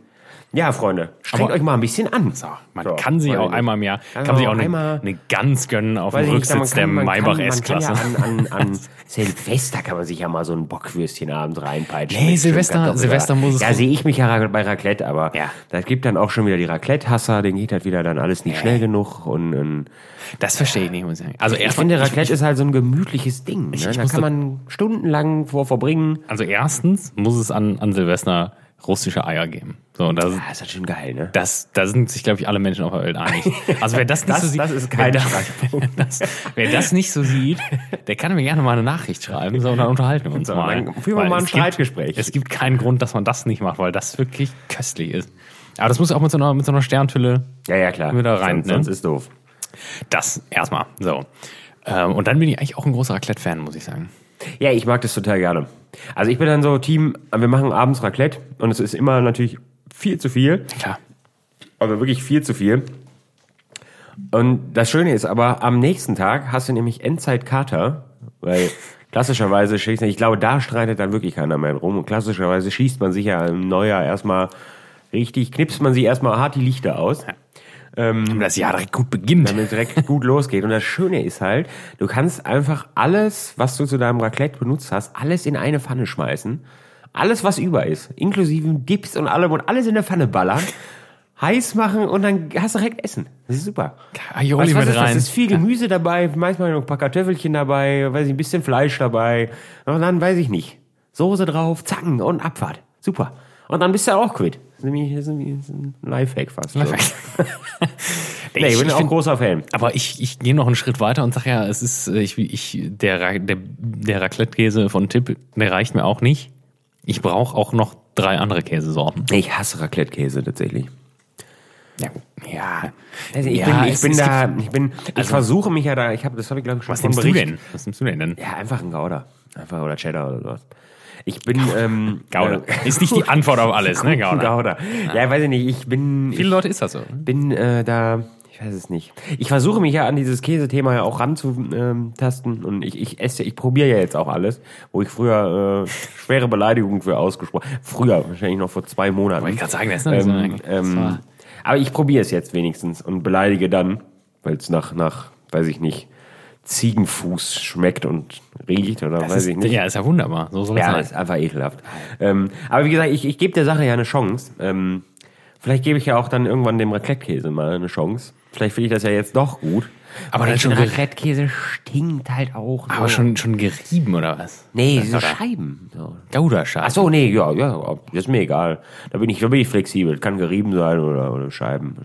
Ja, Freunde, strengt euch mal ein bisschen an. So, man So, kann sich auch ich einmal im Jahr, Kann kann, sich auch eine, einmal- eine Gans gönnen auf dem ich Rücksitz der man Maybach kann, S-Klasse. Kann ja an, an, *laughs* an Silvester kann man sich ja mal so ein Bockwürstchenabend reinpeitschen. Nee, Silvester-. Silvester muss es Ja, rum- sehe ich mich ja bei Raclette, aber Ja. das gibt dann auch schon wieder die Raclette-Hasser, denen geht halt wieder dann alles nicht schnell genug und, und Das verstehe ich nicht, muss ich sagen. Also ich erstmal, finde, Raclette ist halt so ein gemütliches Ding. Ne? ich Da kann da- man stundenlang vor verbringen. also erstens muss es an, an Silvester russische Eier geben. So, und das, Ja, ist halt schon geil, ne? das, da sind sich, glaube ich, alle Menschen auf der Welt einig. Also wer das nicht Das- so sieht, das ist kein wer, das, wer das nicht so sieht, der kann mir gerne mal eine Nachricht schreiben, so, und dann unterhalten wir uns So, mal. dann führen wir mal ein es gibt- Streitgespräch. Es gibt keinen Grund, dass man das nicht macht, weil das wirklich köstlich ist. Aber das muss auch mit so einer, mit so einer Sterntülle Ja, ja, klar. Wieder rein, sonst, ne? sonst ist doof. Das erstmal. So. Ähm, und dann bin ich eigentlich auch ein großer Raclette-Fan, muss ich sagen. Ja, ich mag das total gerne. Also ich bin dann so Team, wir machen abends Raclette und es ist immer natürlich viel zu viel. Klar. Also wirklich viel zu viel. Und das Schöne ist aber, am nächsten Tag hast du nämlich Endzeitkater, weil *laughs* klassischerweise schießt, ich glaube, da streitet dann wirklich keiner mehr rum. Und klassischerweise schießt man sich ja im Neujahr erstmal richtig, knipst man sich erstmal hart die Lichter aus. Und das Jahr direkt gut beginnt. damit es direkt gut *laughs* losgeht. Und das Schöne ist halt, du kannst einfach alles, was du zu deinem Raclette benutzt hast, alles in eine Pfanne schmeißen. Alles, was über ist, inklusive Dips und allem und alles in der Pfanne ballern, *laughs* heiß machen und dann hast du direkt Essen. Das ist super. Aioli Weißt du, was mit ist das? rein. Es ist viel Gemüse dabei, manchmal noch ein paar Kartoffelchen dabei, weiß ich, ein bisschen Fleisch dabei. Und dann weiß ich nicht. Soße drauf, zacken und Abfahrt. Super. Und dann bist du auch quitt. Das ist nämlich das ist nämlich ein Lifehack fast. so. *laughs* Nee, ich bin auch ein find- großer Fan. aber ich, ich gehe noch einen Schritt weiter und sage ja, es ist, äh, ich, ich, der, der, der Raclette-Käse von Tipp, der reicht mir auch nicht. Ich brauche auch noch drei andere Käsesorten. Ich hasse Raclette-Käse tatsächlich. Ja. ja. Also ich Ja, bin, ich es- bin es da, ich bin, ich Also- versuche mich ja da, ich habe, das habe ich glaube ich schon Was nimmst du denn? Was nimmst du denn denn? Ja, einfach ein Gouda. Einfach oder Cheddar oder sowas. Ich bin, ähm, äh, Ist nicht die Antwort auf alles, ne? *laughs* Gouda. Gouda. Ja, weiß ich nicht, ich bin, Viele Leute ist das so. bin äh, da, ich weiß es nicht. Ich versuche mich ja an dieses Käsethema ja auch ranzutasten und ich, ich esse, ich probiere ja jetzt auch alles, wo ich früher äh, schwere Beleidigungen für ausgesprochen, früher, wahrscheinlich noch vor zwei Monaten. Wollte ich gerade sagen, das ist noch nicht so Ähm, ähm, aber ich probiere es jetzt wenigstens und beleidige dann, weil es nach, nach, weiß ich nicht, Ziegenfuß schmeckt und riecht oder Das weiß ist, ich nicht. Ja, ist ja wunderbar. So soll Ja, sein. ist einfach ekelhaft. Ähm, aber wie gesagt, ich, ich gebe der Sache ja eine Chance. Ähm, vielleicht gebe ich ja auch dann irgendwann dem Raclette-Käse mal eine Chance. Vielleicht finde ich das ja jetzt doch gut. Aber dann schon Raclette-Käse stinkt halt auch. Aber so. schon, schon gerieben oder was? Nee, diese doch- Scheiben. So. Gouda-Scheibe. Ach so, nee, ja, ja, ist mir egal. Da bin ich, da bin ich flexibel. Kann gerieben sein oder, oder Scheiben.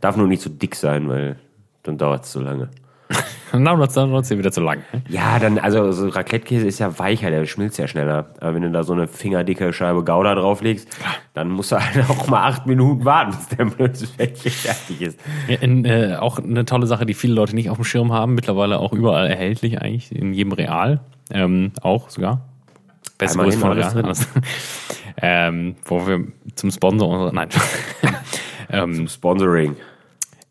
Darf nur nicht zu dick sein, weil dann dauert es zu lange. *laughs* Dann dauert es wieder zu lang. ne? Ja, dann, also so Raclette-Käse ist ja weicher, der schmilzt ja schneller. Aber wenn du da so eine fingerdicke Scheibe Gouda drauflegst, dann musst du halt *laughs* auch mal acht Minuten warten, bis der blöde Fettchen *laughs* fertig ist. Ja, in, äh, auch eine tolle Sache, die viele Leute nicht auf dem Schirm haben, mittlerweile auch überall erhältlich eigentlich, in jedem Real, ähm, auch sogar. Grüße von Real. *laughs* ähm, wo wir zum Sponsor, unserer- nein, ähm, Sponsoring.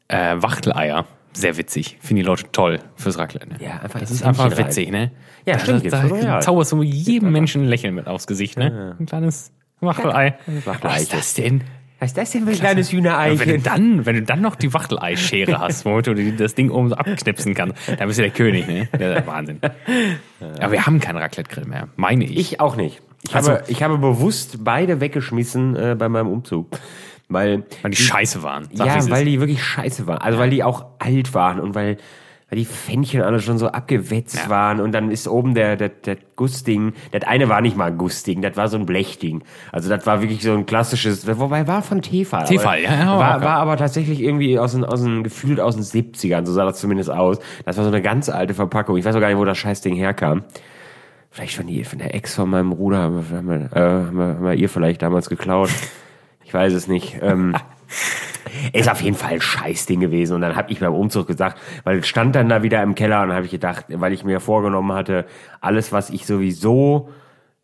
äh, Wachteleier, sehr witzig, finden die Leute toll fürs Raclette. Ne? Ja, einfach das ist einfach Händchen rein. witzig, ne? Ja, da, stimmt, Da, da zauberst du jedem Menschen ein Lächeln mit aufs Gesicht, ne? Ein kleines Wachtelei. Was ist das denn? Was ist das denn für ein kleines Und wenn du dann, wenn du dann noch die Wachteleischere hast, womit du das Ding oben so abknipsen kannst, dann bist du der König, ne? Der ist Wahnsinn. Aber wir haben keinen Raclette-Grill mehr, meine ich. Ich auch nicht. Ich, Also- habe, ich habe bewusst beide weggeschmissen äh, bei meinem Umzug. Weil, weil die scheiße waren. Ja, weil die wirklich scheiße waren. Also weil die auch alt waren und weil, weil die Fännchen alle schon so abgewetzt Ja. waren und dann ist oben der, der, der Gussding, das eine war nicht mal ein Gussding, das war so ein Blechding. Also das war wirklich so ein klassisches, wobei war von Tefal. Tefal, ja, ja, War, war aber tatsächlich irgendwie aus den, aus den, gefühlt aus den 70ern, so sah das zumindest aus. Das war so eine ganz alte Verpackung. Ich weiß auch gar nicht, wo das Scheißding herkam. Vielleicht von, die, von der Ex von meinem Bruder, haben wir, haben wir, äh, haben wir, haben wir ihr vielleicht damals geklaut. Ich weiß es nicht. Ähm, *laughs* ist auf jeden Fall ein Scheißding gewesen. Und dann habe ich beim Umzug gesagt, weil es stand dann da wieder im Keller und habe ich gedacht, weil ich mir vorgenommen hatte, alles, was ich sowieso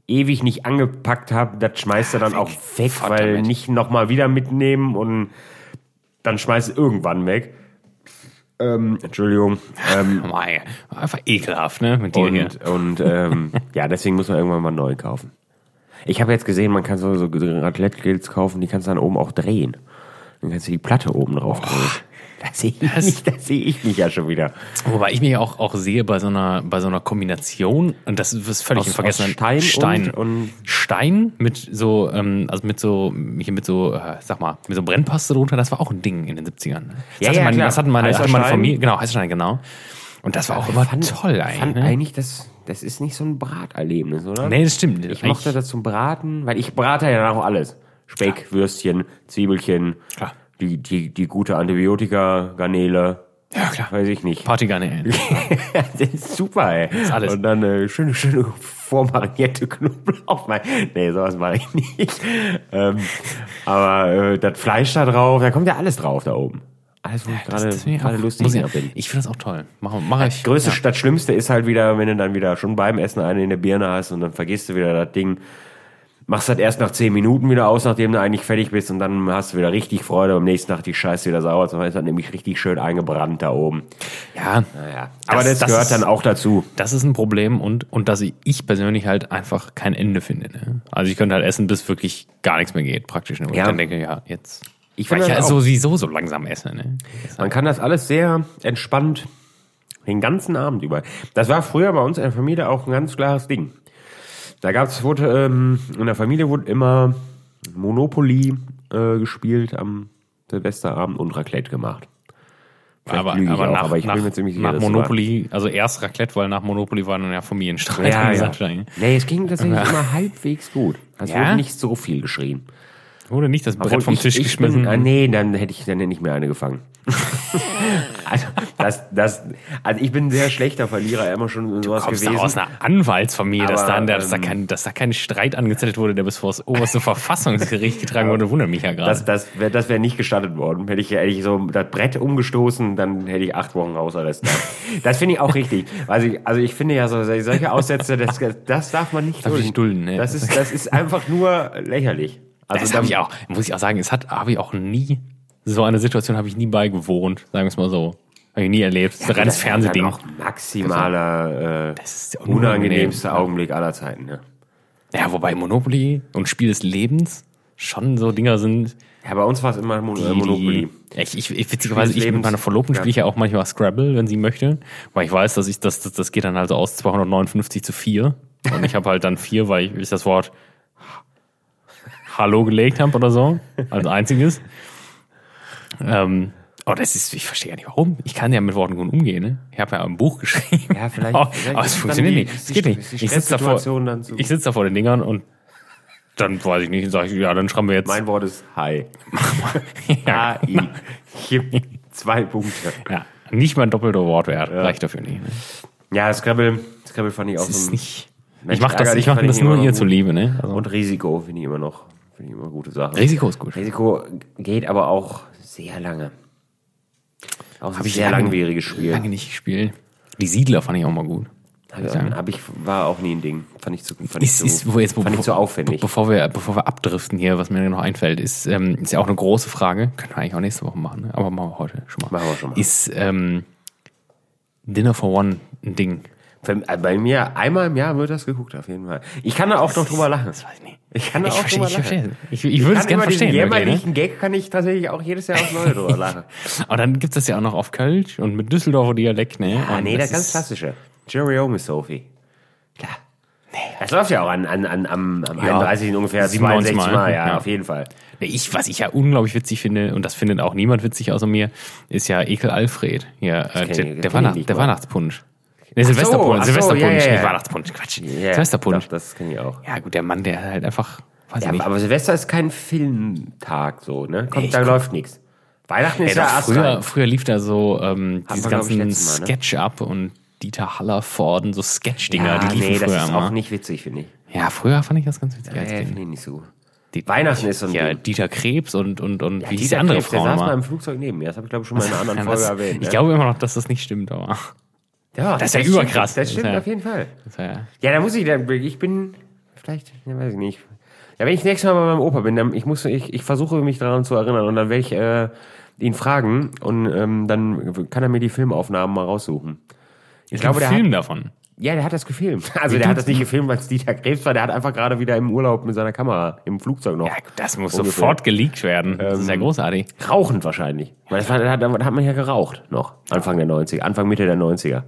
ewig nicht angepackt habe, das schmeißt er dann auch weg, Fort weil damit. nicht nochmal wieder mitnehmen und dann schmeißt er irgendwann weg. Ähm, Entschuldigung. Ähm, *laughs* einfach ekelhaft, ne? Mit dir hier. und und ähm, *laughs* ja, deswegen muss man irgendwann mal neu kaufen. Ich habe jetzt gesehen, man kann so, so Raclette-Grills kaufen, die kannst du dann oben auch drehen. Dann kannst du die Platte oben drauf drehen. Das sehe ich, nicht, das sehe ich nicht ja schon wieder. Wobei ich mich auch, auch sehe bei so einer, bei so einer Kombination, und das ist völlig Aus- in Vergessen. Stein Stein, und- und- Stein mit so, ähm, also mit so, hier mit so, äh, sag mal, mit so Brennpaste drunter, das war auch ein Ding in den 70ern. Das Ja, hatte ja, meine, das hatten meine, hatte meine. Familie, genau, heißer Stein, genau. Und das war auch immer fand, toll eigentlich. fand ne? eigentlich, das, das ist nicht so ein Braterlebnis, oder? Nee, das stimmt. Ich mochte das zum Braten, weil ich brate ja auch alles. Speck, Würstchen, Zwiebelchen, Klar. die, die, die gute Antibiotika, Garnele, Ja, klar. weiß ich nicht. Partygarne. *laughs* das ist super, ey. ist alles. Und dann äh, schöne, schöne vormarinierte Knoblauch. Nee, sowas mache ich nicht. Ähm, aber äh, das Fleisch da drauf, da kommt ja alles drauf da oben. Alles, wo ich gerade Das finde ich gerade lustig muss ich, bin. ich finde das auch toll. Mach, mach ich. Größte, ja. das Schlimmste ist halt wieder, wenn du dann wieder schon beim Essen eine in der Birne hast und dann vergisst du wieder das Ding. Machst das erst nach 10 Minuten wieder aus, nachdem du eigentlich fertig bist und dann hast du wieder richtig Freude. Am nächsten Tag die Scheiße wieder sauer. Dann ist das nämlich richtig schön eingebrannt da oben. Ja, Naja. Aber das, das gehört ist- dann auch dazu. Das ist ein Problem und, und dass ich persönlich halt einfach kein Ende finde. Ne? Also ich könnte halt essen, bis wirklich gar nichts mehr geht, praktisch. Ne? Und Ja. ich dann denke, ja, jetzt. Ich Weil ich ja sowieso so langsam esse. Ne? Man kann das alles sehr entspannt den ganzen Abend über. Das war früher bei uns in der Familie auch ein ganz klares Ding. Da gab's wurde ähm, in der Familie wurde immer Monopoly äh, gespielt am Silvesterabend und Raclette gemacht. Vielleicht Aber, aber, auch, nach, aber ich nach, nach es Monopoly, also erst Raclette, weil nach Monopoly war dann ja Familienstreit. Ja, *laughs* ja. Nee, es ging tatsächlich *laughs* immer halbweils gut. Es Ja? wurde nicht so viel geschrien. Wurde nicht das Brett Obwohl vom ich- Tisch ich geschmissen. Bin, ah, nee, dann hätte ich dann hätte ich mir eine gefangen. *laughs* also, das, das, also ich bin ein sehr schlechter Verlierer, immer schon in sowas kommst gewesen. du aus einer Anwaltsfamilie, dass, Aber, da, dass, da ähm, kein, dass da kein Streit angezettelt wurde, der bis vor das oberste *laughs* Verfassungsgericht getragen wurde, wundert mich ja gerade. Das, das wäre das wär nicht gestattet worden. Hätte ich, hätte ich so das Brett umgestoßen, dann hätte ich acht Wochen Hausarrest. *laughs* Das finde ich auch richtig. Also ich, also ich finde ja so solche Aussätze, das, das darf man nicht Darf nicht dulden, ne? Das ist, das ist einfach nur lächerlich. Also das habe ich auch, muss ich auch sagen, es hat, habe ich auch nie, so eine Situation habe ich nie beigewohnt, sagen wir es mal so. Habe ich nie erlebt. Das ist ein reines Das Fernsehen. dann auch maximaler, äh, Das ist unangenehmste unangenehm. Augenblick aller Zeiten. Ne? Ja, wobei Monopoly und Spiel des Lebens schon so Dinger sind. Ja, bei uns war es immer Mon die- äh, Monopoly. Die, ich, ich, ich, witzigerweise, ich mit meiner Verlobten Ja. spiele ich ja auch manchmal Scrabble, wenn sie möchte. Weil ich weiß, dass ich, das, das, das geht dann also aus 259 zu 4. Und ich habe halt dann 4, weil ich, ich das Wort Hallo gelegt habe oder so. Als einziges. Ähm, oh, das ist, ich verstehe ja nicht warum. Ich kann ja mit Worten gut umgehen, ne? Ich habe ja ein Buch geschrieben. Ja, vielleicht- Aber, vielleicht aber es Oh, funktioniert die- nicht. Es geht nicht. Ich sitze davor, ich sitz da vor den Dingern und dann weiß ich nicht, sage ich, ja, dann schreiben wir jetzt. Mein Wort ist Hi. *laughs* ja, H-I. Ich gebe zwei Punkte. ja, Nicht mal ein doppelter Wortwert. Reicht dafür nicht. Ne? Ja, Scrabble, Scrabble fand ich auch Das ist so. nicht. Ich mache das, ich mach das nur ihr zuliebe, ne? Also, Und Risiko finde ich immer noch, finde ich immer gute Sache. Risiko ist gut. Risiko geht aber auch sehr lange. Auch ein ich sehr lange- langwieriges Spiel. Lange nicht gespielt. Die Siedler fand ich auch mal gut. Hab ich, hab ich, war auch nie ein Ding. Fand ich zu, fand ich Ist, zu, ist, wo jetzt, wo, fand ich zu aufwendig. be- Bevor wir, bevor wir abdriften hier, was mir noch einfällt, ist, ähm, ist ja auch eine große Frage. Können wir eigentlich auch nächste Woche machen, ne? aber machen wir heute schon mal. Machen wir schon mal. Ist ähm, Dinner for One ein Ding? Äh, Bei mir einmal im Jahr wird das geguckt, auf jeden Fall. Ich kann da auch noch drüber lachen. Das weiß ich nicht. Ich kann da Ich auch verstehe, drüber ich, lachen. verstehe. ich, ich würde es gerne über diesen verstehen. Wirklich, ne? jämmerlichen Gag kann ich tatsächlich auch jedes Jahr aufs Neue drüber lachen. *laughs* Aber dann gibt es das ja auch noch auf Kölsch und mit Düsseldorfer Dialekt, ne? Ah, Und nee, das das ganz klassische. Jerry Sophie. Klar. Das läuft ja auch an, an, an, am, am Ja, 31. ungefähr 97 67 Mal, Mal, ja, ja. auf jeden Fall. Nee, Ich, was ich ja unglaublich witzig finde, und das findet auch niemand witzig außer mir, ist ja Ekel Alfred. Ja, äh, der, der, Weihnacht, der. Weihnachtspunsch. Nee, Silvesterpunsch, so, Silvesterpunsch, ja, ja, ja. nicht Weihnachtspunsch, Quatsch. Ja, Silvesterpunsch. Doch, das kenne ich auch. Ja, gut, der Mann, der halt einfach, weiß Ja, ich nicht. aber Silvester ist kein Filmtag so, ne? Kommt, ich da guck- läuft nichts. Weihnachten ist Ey, ja erst früher, früher lief da so ähm, diese ich, ganzen letztes Mal, ne? Sketch-Up und Dieter Hallervorden, so Sketch-Dinger, Ja, die liefen nee, das früher ist immer. auch nicht witzig, finde ich. Ja, früher fand ich das ganz witzig. als Nee, finde ich nicht so. Die- Weihnachten ist so ein Ja. Dieter Krebs und, und, und wie hieß die andere Krebs, Frau Der saß mal im Flugzeug neben mir. Das habe ich, glaube ich, schon mal in einer anderen Ja, Folge das, erwähnt. ich ne? glaube immer noch, dass das nicht stimmt, aber ja, das ist ja überkrass. Das stimmt Das auf jeden Fall. ja, Ja, da muss ich, da, ich bin, vielleicht, ja, weiß ich nicht. Ja, wenn ich nächstes Mal bei meinem Opa bin, dann, ich muss, ich, ich versuche mich daran zu erinnern und dann werde ich äh, ihn fragen und ähm, dann kann er mir die Filmaufnahmen mal raussuchen. Ich glaube, der Film hat, davon. ja, der hat das gefilmt. *laughs* Also Wie der hat das nicht gefilmt, weil es Dieter Krebs war. Der hat einfach gerade wieder im Urlaub mit seiner Kamera im Flugzeug noch. Ja, das muss Ungefähr. sofort geleakt werden. Das ist ja Ähm, großartig. Rauchend wahrscheinlich. Weil das war, da, hat, da hat man ja geraucht noch. Anfang der 90er, Anfang Mitte der 90er.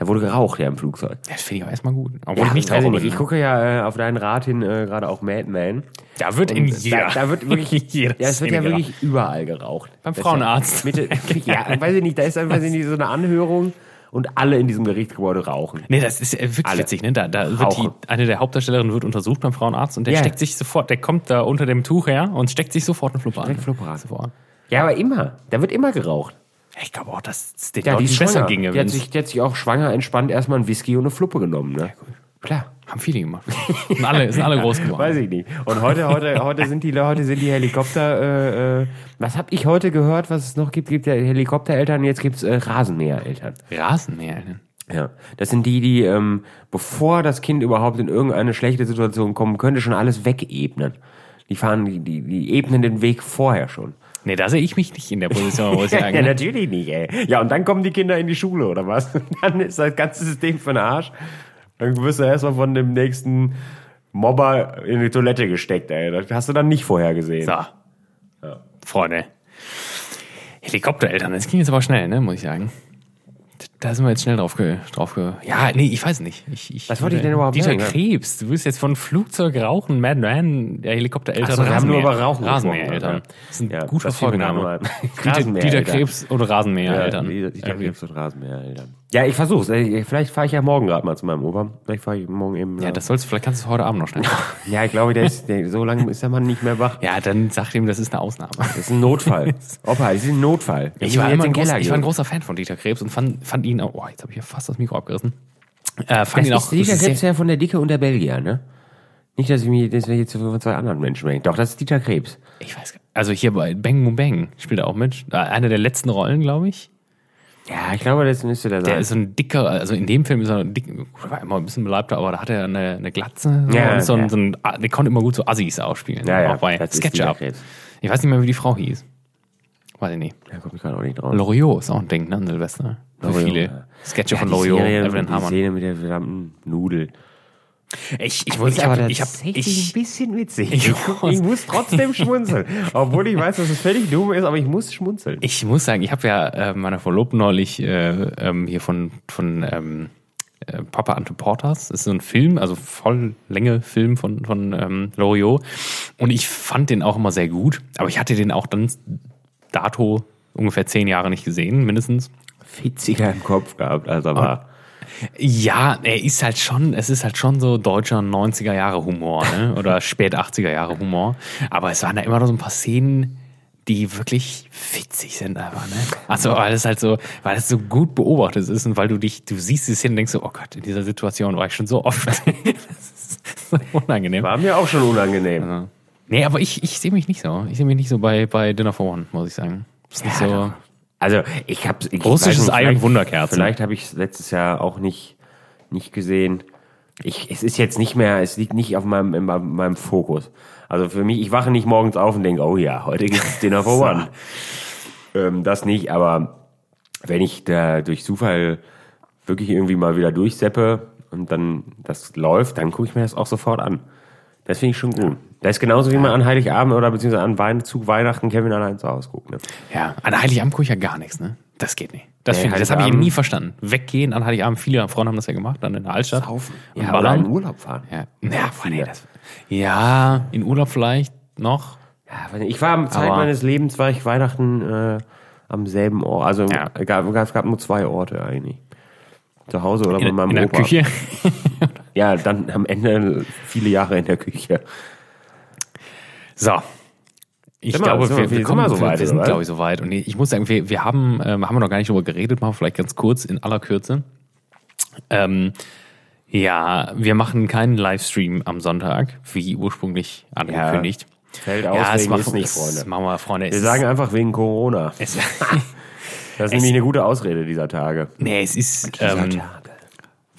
Da wurde geraucht ja im Flugzeug. Das finde ich auch erstmal gut. Obwohl Ja, ich nicht ich rauche bin. Ich gucke ja äh, auf deinen Rat hin äh, gerade auch Mad Men. Da wird in jeder. Da, da wird wirklich, *laughs* jeder ja, es wird ja Szene wirklich überall geraucht. Beim Das Frauenarzt. Ja, Mitte, *laughs* ja, weiß ich nicht, da ist ich nicht, so eine Anhörung und alle in diesem Gerichtsgebäude rauchen. Nee, das ist äh, wirklich Alle. witzig, ne? Da, da wird die, eine der Hauptdarstellerinnen wird untersucht beim Frauenarzt und der Ja. steckt sich sofort, der kommt da unter dem Tuch her und steckt sich sofort eine Fluppe an. Fluppe. Sofort. Ja, aber immer. Da wird immer geraucht. Ich glaube auch, dass es den Ja, ist besser ginge. Die hat, sich, die hat sich auch schwanger entspannt erstmal ein Whisky und eine Fluppe genommen, ne? Klar. Haben viele gemacht. *laughs* sind, alle, sind alle groß geworden. Weiß ich nicht. Und heute, heute, heute sind die heute sind die Helikopter. Äh, äh, was habe ich heute gehört, was es noch gibt? Gibt ja Helikoptereltern, jetzt gibt's äh, Rasenmähereltern. Rasenmäher. ne? Ja, das sind die, die, ähm, bevor das Kind überhaupt in irgendeine schlechte Situation kommen könnte, schon alles wegebnen. Die fahren, die, die, die ebnen den Weg vorher schon. Nee, da sehe ich mich nicht in der Position, wo ich *laughs* sagen. ja, natürlich nicht, ey. Ja, und dann kommen die Kinder in die Schule, oder was? Und *laughs* dann ist das ganze System für den Arsch. Dann wirst du erstmal von dem nächsten Mobber in die Toilette gesteckt, ey. Das hast du dann nicht vorher gesehen. So. Freunde. Helikoptereltern, das ging jetzt aber schnell, ne, muss ich sagen. Da sind wir jetzt schnell drauf ge, drauf ge Ja, nee, ich weiß nicht. Ich, ich, Was wollte ich denn überhaupt Dieter sagen? Krebs, du willst jetzt von Flugzeug rauchen, Mad Man, der Helikoptereltern, so, wir haben nur über Rauchen Rasenmähereltern. gesprochen, Das ist ein Ja, guter Folgename. *laughs* *laughs* Dieter. Krebs und Rasenmähereltern. Ja, Dieter. Krebs und Rasenmähereltern. Ja, ich versuch's. Vielleicht fahre ich ja morgen gerade mal zu meinem Opa. Vielleicht fahre ich morgen eben. Ja, das sollst du, vielleicht kannst du es heute Abend noch schnell. *laughs* ja, ich glaube, der ist, der, so lange ist der Mann nicht mehr wach. ja, dann sag ihm, das ist eine Ausnahme. Das ist ein Notfall. Opa, das ist ein Notfall. Ich war, muss immer ein in den groß, Keller ich war ein großer Fan von Dieter Krebs und fand, fand ihn auch, oh, jetzt habe ich ja fast das Mikro abgerissen. Äh, fand ihn Das auch ist Dieter Krebs ja von der Dicke und der Belgier, ne? Nicht, dass ich mich, dass wir jetzt von zwei anderen Menschen sprechen. Doch, das ist Dieter Krebs. Ich weiß gar nicht. Also hier bei Bang Boom Bang spielt er auch mit. Äh, Eine der letzten Rollen, glaube ich. Ja, ich glaube, das müsste der sein. Der ist so ein dicker, also in dem Film ist er ein dick, war immer ein bisschen beleibter, aber da hat er eine, eine Glatze. So, Ja, und so, ein, ja. so ein, der konnte immer gut so Assis auch spielen. Ja, ja, auch bei das ist Sketch Dieter Up. Krebs. Ich weiß nicht mehr, wie die Frau hieß. Weiß ich nicht. da komme ich gerade auch nicht drauf. Loriot ist auch ein Ding, ne, an Silvester. Für viele ja. Sketche Ja, von die Loriot, Serie, Evelyn die Hamann. Szene mit der verdammten Nudel. Ich, ich, Ist ich, aber hab, ich, hab, ich, ein bisschen witzig. Ich Ich, *laughs* muss- trotzdem schmunzeln. Obwohl ich weiß, dass es völlig dumm ist, aber ich muss schmunzeln. Ich muss sagen, ich habe ja äh, meiner Verlobten neulich äh, ähm, hier von, von ähm, äh, Papa Ante Portas. Das ist so ein Film, also Volllänge Film von, von ähm, Loriot. Und ich fand den auch immer sehr gut. Aber ich hatte den auch dann dato ungefähr zehn Jahre nicht gesehen, mindestens. Witziger im Kopf gehabt, als er war. Ja, er ist halt schon, es ist halt schon so deutscher 90er Jahre Humor, ne? *laughs* Oder spät 80er Jahre Humor. Aber es waren da immer noch so ein paar Szenen, die wirklich witzig sind einfach, ne? Also, weil es halt so, weil es so gut beobachtet ist und weil du dich, du siehst es hin und denkst so, oh Gott, in dieser Situation war ich schon so oft. *laughs* das ist so unangenehm. War mir auch schon unangenehm. Nee, aber ich, ich sehe mich nicht so. Ich sehe mich nicht so bei, bei Dinner for One, muss ich sagen. Ist nicht so. Also ich habe Russisches Ei und vielleicht- Wunderkerzen. Vielleicht habe ich es letztes Jahr auch nicht, nicht gesehen. Ich, es ist jetzt nicht mehr, es liegt nicht auf meinem, in meinem, Fokus. Also für mich, ich wache nicht morgens auf und denke, oh ja, heute gibt's *laughs* Dinner for One. ähm, das nicht, aber wenn ich da durch Zufall wirklich irgendwie mal wieder durchseppe und dann das läuft, dann gucke ich mir das auch sofort an. Das finde ich schon gut. Das ist genauso wie man an Heiligabend oder beziehungsweise an Wein, zu Weihnachten Kevin allein zu Hause guckt. Ne? Ja, an Heiligabend gucke ich ja gar nichts, ne? Das geht nicht. Das, Nee, finde ich- das habe ich nie verstanden. Weggehen an Heiligabend, viele Frauen haben das ja gemacht, dann in der Altstadt. Saufen. Ja, oder in Urlaub fahren. Ja, ja, nee, das, ja, in Urlaub vielleicht noch. Ja, weiß nicht. ich war am Zeit meines Lebens, war ich Weihnachten äh, am selben Ort. Also Ja. gab, es gab nur zwei Orte eigentlich. Zu Hause oder bei In, meinem in der Opa. Küche. *laughs* Ja, dann am Ende viele Jahre in der Küche. So. Ich Sind wir- glaube, sind wir, wir- kommen, so weit, wir sind, glaube ich, so weit. Und ich muss sagen, wir, wir haben, ähm, haben wir noch gar nicht drüber geredet, machen wir vielleicht ganz kurz in aller Kürze. Ähm, ja, wir machen keinen Livestream am Sonntag, wie ursprünglich angekündigt. Fällt aus, Ja, das wegen machen, nicht, das Freunde. machen wir, Freunde. Es Wir sagen einfach wegen Corona. es, *laughs* *laughs* Das ist nämlich eine gute Ausrede dieser Tage. nee, es ist, Dieser ähm,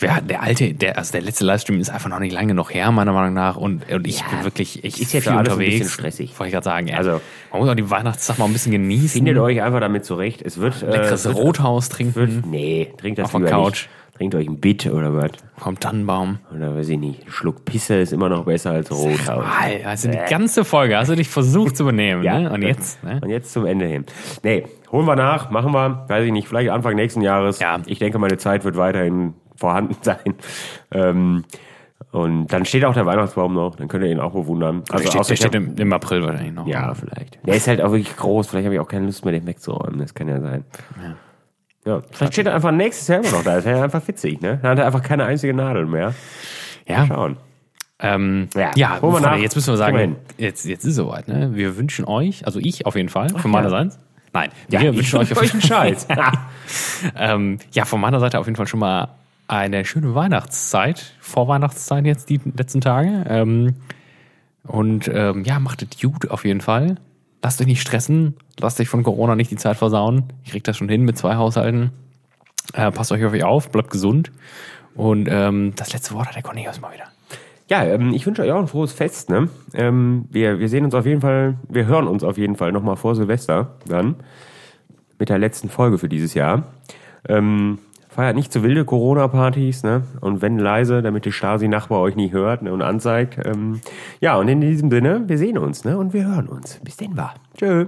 Wer, der alte, der, also der letzte Livestream ist einfach noch nicht lange noch her, meiner Meinung nach. Und, und ich bin wirklich, ich ist jetzt viel alles ein unterwegs. bisschen stressig. Wollte ich gerade sagen. ey. Also- man muss auch die Weihnachtszeit mal ein bisschen genießen. Findet euch einfach damit zurecht. Es wird. Leckeres äh, wird, Rothaus trinken wird Nee, trinkt das Auf der lieber Couch. nicht. Trinkt euch ein Bit oder was. vom Tannenbaum. Oder weiß ich nicht. Ein Schluck Pisse ist immer noch besser als Rothaus. Alter, also die ganze Folge hast du dich versucht zu benehmen. *laughs* Ja. Ne? Und jetzt? Ne? Und jetzt zum Ende hin. Nee, holen wir nach, machen wir, weiß ich nicht, vielleicht Anfang nächsten Jahres. Ja. Ich denke, meine Zeit wird weiterhin vorhanden *laughs* sein. Ähm, und dann steht auch der Weihnachtsbaum noch, dann könnt ihr ihn auch bewundern. Der steht, der steht im, im April wahrscheinlich noch. ja, vielleicht. Der ist halt auch wirklich groß, vielleicht habe ich auch keine Lust mehr, den wegzuräumen, das kann ja sein. Ja. vielleicht steht er einfach nächstes Jahr immer noch da, das wäre ja einfach witzig, ne? Dann hat er einfach keine einzige Nadel mehr. ja. Schauen. Ähm, Ja, ja, Freunde, nach. jetzt müssen wir sagen, jetzt, jetzt ist es soweit. Ne? Wir wünschen euch, also ich auf jeden Fall, von ja. meinerseits. Nein, Ja, wir wünschen euch auf euch einen Scheiß. *laughs* ähm, ja, von meiner Seite auf jeden Fall schon mal eine schöne Weihnachtszeit, Vorweihnachtszeit jetzt die letzten Tage. Ähm, und ähm, ja, macht es gut auf jeden Fall. Lasst euch nicht stressen, lasst euch von Corona nicht die Zeit versauen. Ich krieg das schon hin mit zwei Haushalten. Äh, passt euch auf euch auf, bleibt gesund. Und ähm, das letzte Wort hat der Cornelius mal wieder. Ja, ähm, ich wünsche euch auch ein frohes Fest. Ne? Ähm, wir, wir sehen uns auf jeden Fall, wir hören uns auf jeden Fall nochmal vor Silvester dann mit der letzten Folge für dieses Jahr. Ähm, feiert nicht zu wilde Corona-Partys, ne? Und wenn leise, damit die Stasi-Nachbar euch nie hört ne, und anzeigt. Ähm, ja, und in diesem Sinne, wir sehen uns, ne? Und wir hören uns. Bis denn war. Tschö.